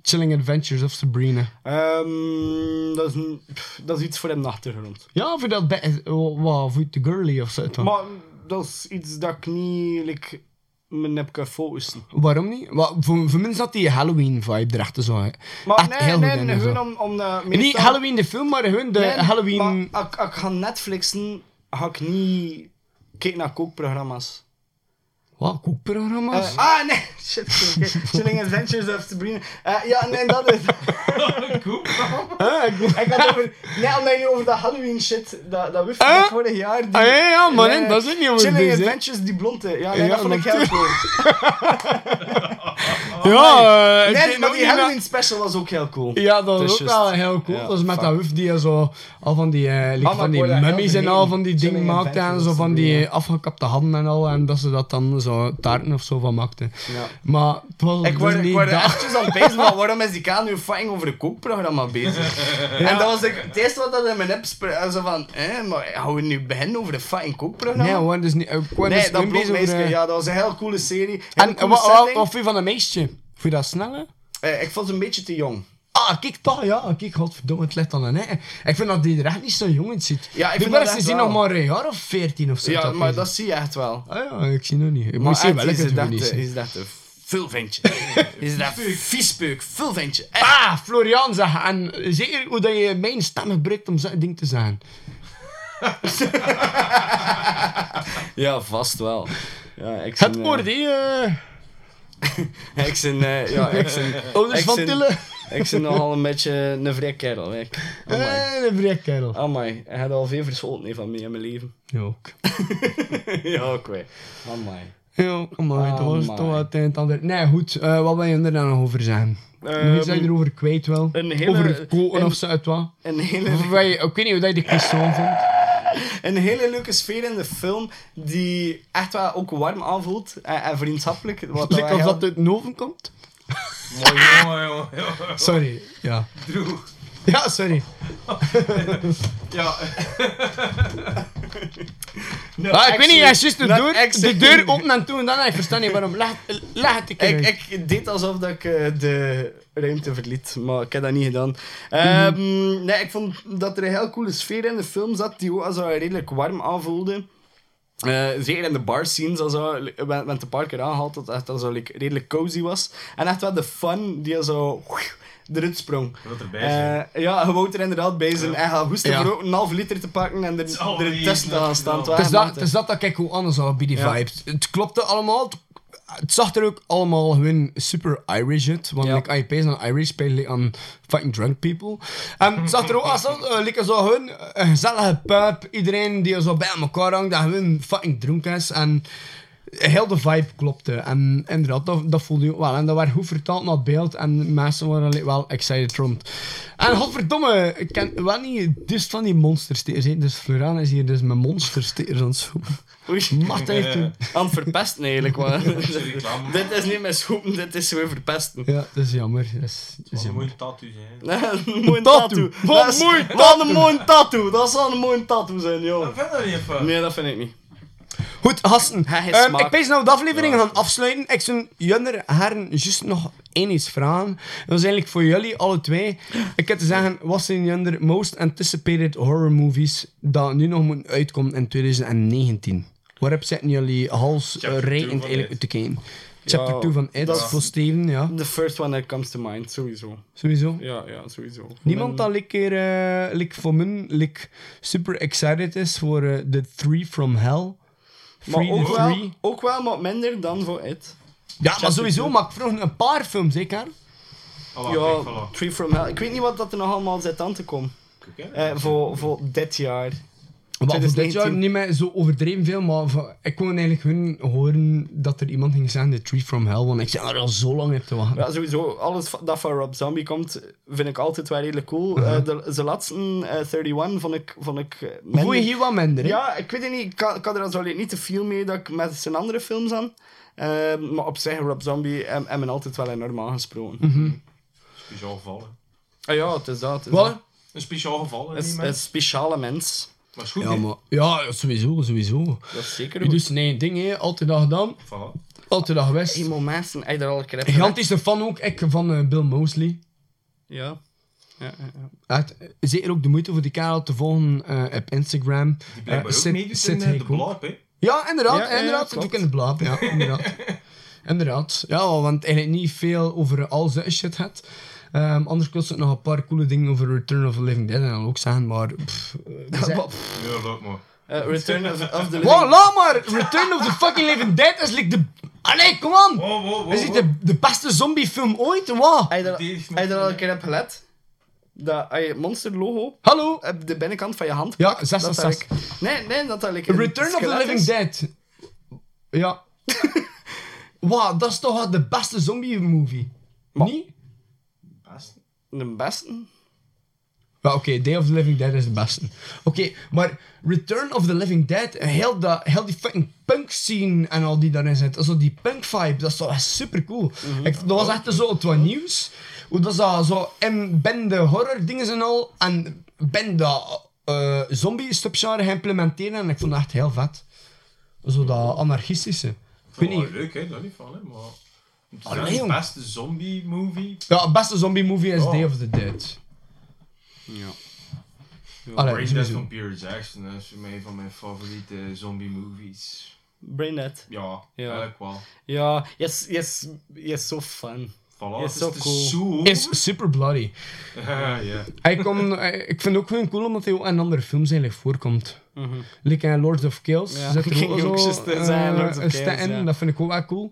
Chilling Adventures of Sabrina. Ehm, dat, is een, pff, dat is iets voor in de achtergrond. Ja, je dat wat, vond je te girly of zo? Maar dat is iets dat ik niet like, me heb kunnen focussen. Waarom niet? Wat, voor, voor mij zat die Halloween-vibe erachter zo. hè. Maar Echt nee, heel nee, goed nee, gewoon om... om de, Niet meestal- Halloween de film, maar gewoon de Nee, Halloween... Maar als, als ik ga Netflixen, ga ik niet kijken naar kookprogramma's. Wat, kookprogramma's? Eh, ah, nee. Shit, oké. Chilling Adventures of Sabrina. Eh, ja, nee, dat is... Ah, ik- Ik had over... Nee, omdat je over dat Halloween shit, dat, dat wist Ah? vorig jaar. Die, Ah, ja, ja, maar nee, dat is niet over Chilling. Adventures, die blonde. Ja, nee, Ja, dat vond ik heel cool. Ja, eh, ik nee, maar nog die niet Halloween special was ook heel cool. Ja, dat Dus is ook just- wel heel cool. ja, dat is met fuck. dat hoofd die zo al van die, eh, like Ah, maar van ik die mummies en al van die dingen maakten en zo van die afgekapte handen en al en dat ze dat dan zo taarten of zo van maakten. Ja. Maar het was Ik dus word, ik niet word eventjes aan pezen van waarom is die Kaan nu fucking over een kookprogramma bezig. En dat was ik, het eerste wat dat in mijn app spra- zo van, eh, maar gaan we nu beginnen over een fucking kookprogramma? Nee, we waren dus niet... Ik was Nee, dus dat bezig over, ja, dat was een heel coole serie. En wat vind je van een meisje? Vond je dat sneller? Eh, ik vond het een beetje te jong. Ah, kijk toch, ja. Kijk, godverdomme, het ligt aan een nee. Ik vind dat die er echt niet zo jong uitziet. Ja, ik vind dat echt zien wel. nog maar een jaar of 14 of zo. Ja, maar is. dat zie je echt wel. Ah ja, ik zie nog niet. Ik Maar moet zien echt, welke is het dat niet zien. is dat een vulventje. is dat viespeuk, vulventje. Echt. Ah, Florian zeg, en zeker hoe dat je mijn stem gebruikt om zo'n ding te zijn. Ja, vast wel. Ja, ik Het zie, woord, eh. Ik ben, eh, ja, ik. Ouders ik van ben- Tille. Ik ben nogal een beetje een vrij kerel. hè. Eh, een vrij kerel. Amai, hij had al veel verschoten van mij in mijn leven. Ja, ook. ja, ook weer. Amai. Ja, amai, dat was toch wat het en ander. Nee, goed, eh, wat wil je er dan nog over zeggen? Nog iets dat je erover kwijt wil? een hele- over het koken of zo, uit wat? Een hele, Of wat ik weet niet hoe dat je de question vond. een hele leuke sfeer in de film die echt wel ook warm aanvoelt en, en vriendschappelijk. Wat wel of dat uit een oven komt? Mooi jongen, jongen. jongen. Sorry, ja. Droeg. Ja, sorry. Ja. No, ah, ik weet niet, hij is juist de deur, de deur open en toe en dan, ik versta niet waarom. Leg, leg het een keer Ik, ik deed alsof dat ik eh, de ruimte verliet, maar ik heb dat niet gedaan. Ehm, nee, ik vond dat er een heel coole sfeer in de film zat, die ook al zo redelijk warm aanvoelde. Eh, zeker in de bar scenes, also, hebben het een paar keer aangehaald dat het echt al zo like, redelijk cozy was. En echt wel de fun die al zo eruit sprong. Erbij. Eh, ja, je wou er inderdaad bij zijn. En hoesten Ja. voor ook een halve liter te pakken en er, al er tussen te gaan staan. Het is, dat, dat dat ik hoe anders zou bij die Ja. vibes. Het klopte allemaal. Het, het zag er ook allemaal gewoon super Irish uit. Want Ja. like, als je pees aan Irish spelen aan fucking drunk people. En het zag er ook als uh, like, zo gewoon een gezellige pub. Iedereen die zo bij elkaar hangt, dat gewoon fucking dronken is. En heel de vibe klopte. En inderdaad, dat, dat voelde je ook wel. En dat werd goed vertaald naar het beeld. En mensen waren wel excited rond. En godverdomme, ik ken wel niet dus van die monstersteers. hè. Dus Florian is hier dus met monstersteers aan het zoeken. Oei. Mag dat niet doen? Aan het verpesten eigenlijk. Reclame. dit is niet met schoepen, dit is weer verpesten. Ja, dat is jammer. Dat is, dat is Wat een jammer. mooie tattoo zijn. een mooie tattoo. Wat Dat is- mooi Wat een mooie tattoo. Dat zal een mooie tattoo zijn, joh. Dat vind je niet. Nee, dat vind ik niet. Goed, gasten. Ehm, ik pees nou de aflevering gaan afsluiten. Ik zou Junner Herren juist nog één iets vragen. Dat is eigenlijk voor jullie, alle twee. Ik heb te zeggen, wat zijn Junner most anticipated horror movies dat nu nog moeten uitkomen in 2019? Waarop zitten jullie hals uh, eigenlijk te kijken? Chapter Ja, 2 van is- voor Steven, ja. The first one that comes to mind, sowieso. Sowieso. Ja, ja, sowieso. Niemand dat like, keer, like, voor mij like, super excited is voor eh, The Three from Hell. Maar ook wel, Three. ook wel wat minder dan voor It. Ja, maar sowieso, maar ik vroeg een paar films, zeker? Oh, ja. Tree from Hell. Ik weet niet wat dat er nog allemaal zit aan te komen. Eh, voor, voor dit jaar. Maar voor dit 2019. jaar niet meer zo overdreven veel, maar van- ik kon eigenlijk hun horen dat er iemand ging zeggen, The Tree from Hell, want ik zei er al zo lang op te wachten. Ja, sowieso. Alles dat van Rob Zombie komt, vind ik altijd wel redelijk cool. Uh-huh. Eh, de, de laatste, eh 31, vond ik, vond ik eh, minder. Voel je hier wat minder, hè? Ja, ik weet het niet. Ik kan er al zo niet te veel mee dat ik met zijn andere films aan. Eh, maar op zich, Rob Zombie hem, hem altijd wel enorm aangesproken. Mhm. Speciaal gevallen. Ah ja, het is dat. Het is, Wat? dat. Een speciaal geval, een speciale mens. Maar is goed, Ja, maar, ja, sowieso, sowieso. Dat is zeker goed. doet zijn eigen ding, hè. altijd dat gedaan, Voilà. altijd dat geweest. Emo mensen, hij er al een keer Gigantische fan ook, ik van eh, Bill Mosley. Ja. Ja, ja, ja. Echt, zeker ook de moeite voor die kerel te volgen eh, op Instagram. Die blijkbaar Eh, ook meedoet Sid in de ook. blab, hè? Ja, inderdaad, Ja, ja, ja, inderdaad. klopt. ook in de blab, ja, inderdaad. inderdaad. Ja, want eigenlijk niet veel over al zijn shit had. Ehm, anders kost het nog een paar coole dingen over Return of the Living Dead en dan ook zeggen, maar... Pff, Ja, loop maar. Eh, Return of, of the Living Wow, laat maar! Return of the fucking Living Dead is like de... Allee, kom aan! Wow, wow, wow, Is dit wow. de, de beste zombiefilm ooit? Wow! Heb je er- er al een keer op gelet? Dat het monster logo Hallo? op de binnenkant van je hand Ja, pakt, zes dat en dat zes. like- Nee, nee, dat een Return of the Living is. Dead. Ja. Wauw, dat is toch wel de beste zombie-movie? Niet? De beste? Ja, oké, Day of the Living Dead is de beste. Oké, maar Return of the Living Dead, heel, dat, heel die fucking punk scene en al die daarin zit, also die punk vibe, dat is toch super cool. Mhm. Ik, dat was echt zo het wat nieuws. Hoe dat zo, zo in ben de horror dingen en al, en ben dat eh zombie subgenre geïmplementeren en ik vond dat echt heel vet. Zo dat anarchistische. Ik weet Oh, niet. leuk, hè? Dat niet van, hè? Maar... Allee, de jong. beste zombie-movie. Ja, het beste zombie movie is Oh. Day of the Dead. Ja. Allee, Brain Dead sowieso. van Peter Jackson is voor mij een van mijn favoriete zombie-movies. Braindead. Ja, Ja. eigenlijk wel. Ja, yes, yes, yes, so fun. Voilà, het so is cool. zo... Is super bloody. Ja, ja. Hij komt, hij- ik vind het ook gewoon cool omdat hij ook in andere films eigenlijk voorkomt. Mhm. Like in Lords of Chaos Ja, zit er ging ook ook zo juist, eh, eh, zijn, Lords of een in. ja. Dat vind ik ook wel cool.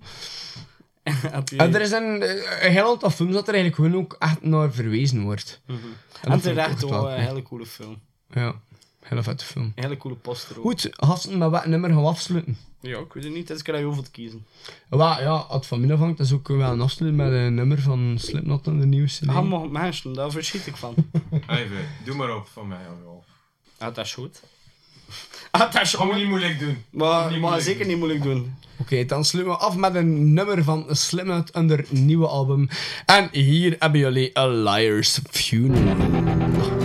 En er is een, eh, een heel aantal films dat er eigenlijk gewoon ook echt naar verwezen wordt. Mhm. En En ik terecht ook wel een hele coole film. Ja, hele vette film. Een hele coole poster ook. Goed, gasten, met welk nummer gaan we afsluiten? Ja, ik weet het niet. Keer dat je hoeveel te kiezen. Wel, ja, als het van mij afhangt, is ook wel een afsluiten met een nummer van Slipknot en de nieuwste. Ah, maar mensen, daar verschiet ik van. Even, doe maar op van mij. joh. Ah, dat is goed. Ah, dat is goed. niet moeilijk doen. Maar, Niet maar moeilijk zeker niet moeilijk doen. Oké, dan sluiten we af met een nummer van Slipknot onder nieuwe album. En hier hebben jullie A Liar's Funeral.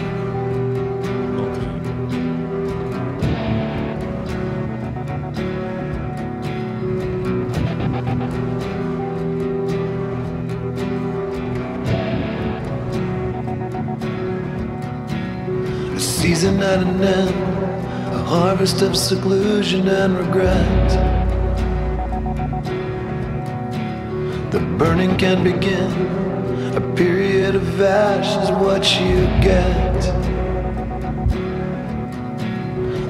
Harvest of seclusion and regret. The burning can begin, a period of ash is what you get.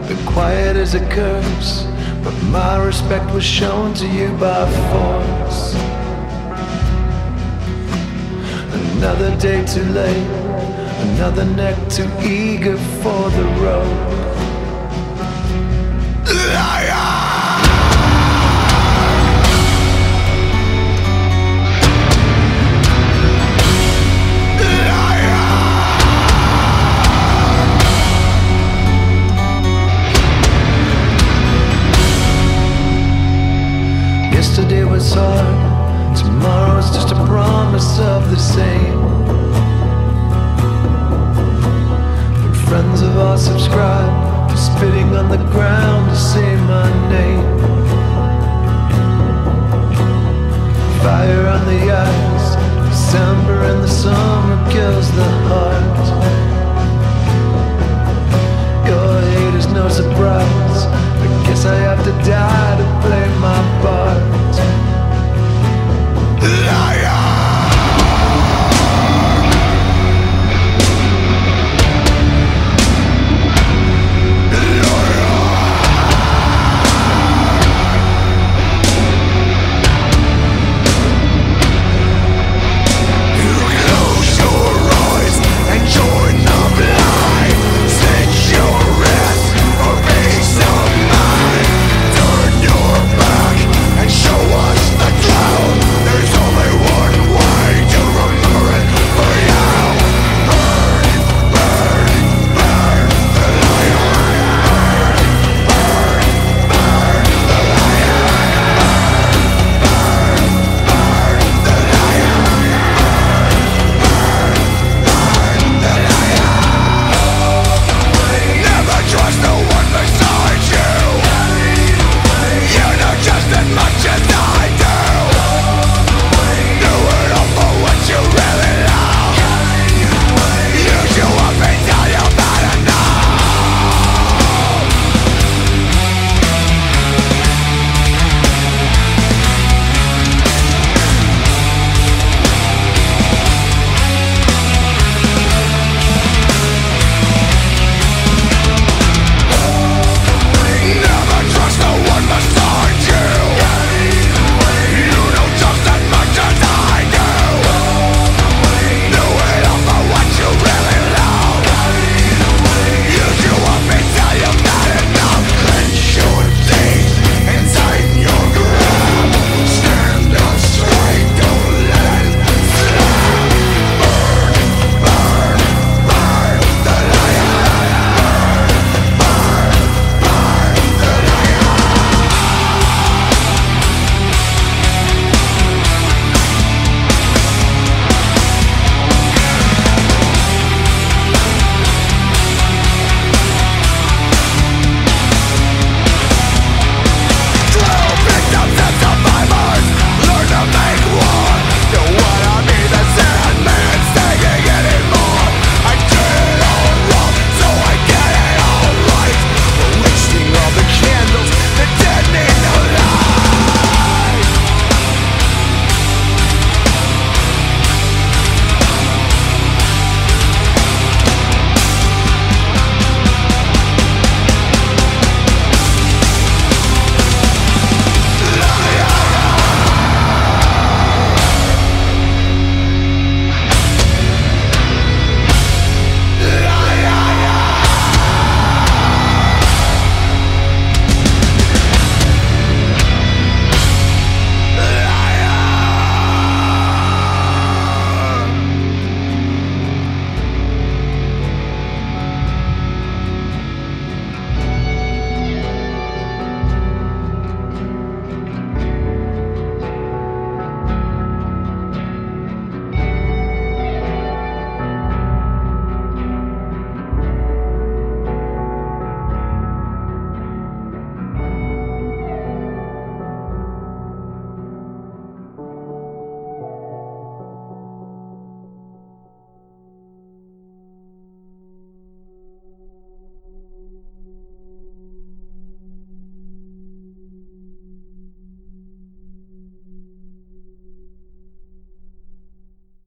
The quiet is a curse, but my respect was shown to you by force. Another day too late, another neck too eager for the road. Yesterday was hard, tomorrow's just a promise of the same. When friends of ours subscribe to spitting on the ground to say my name. Fire on the ice, December and the summer kills the heart.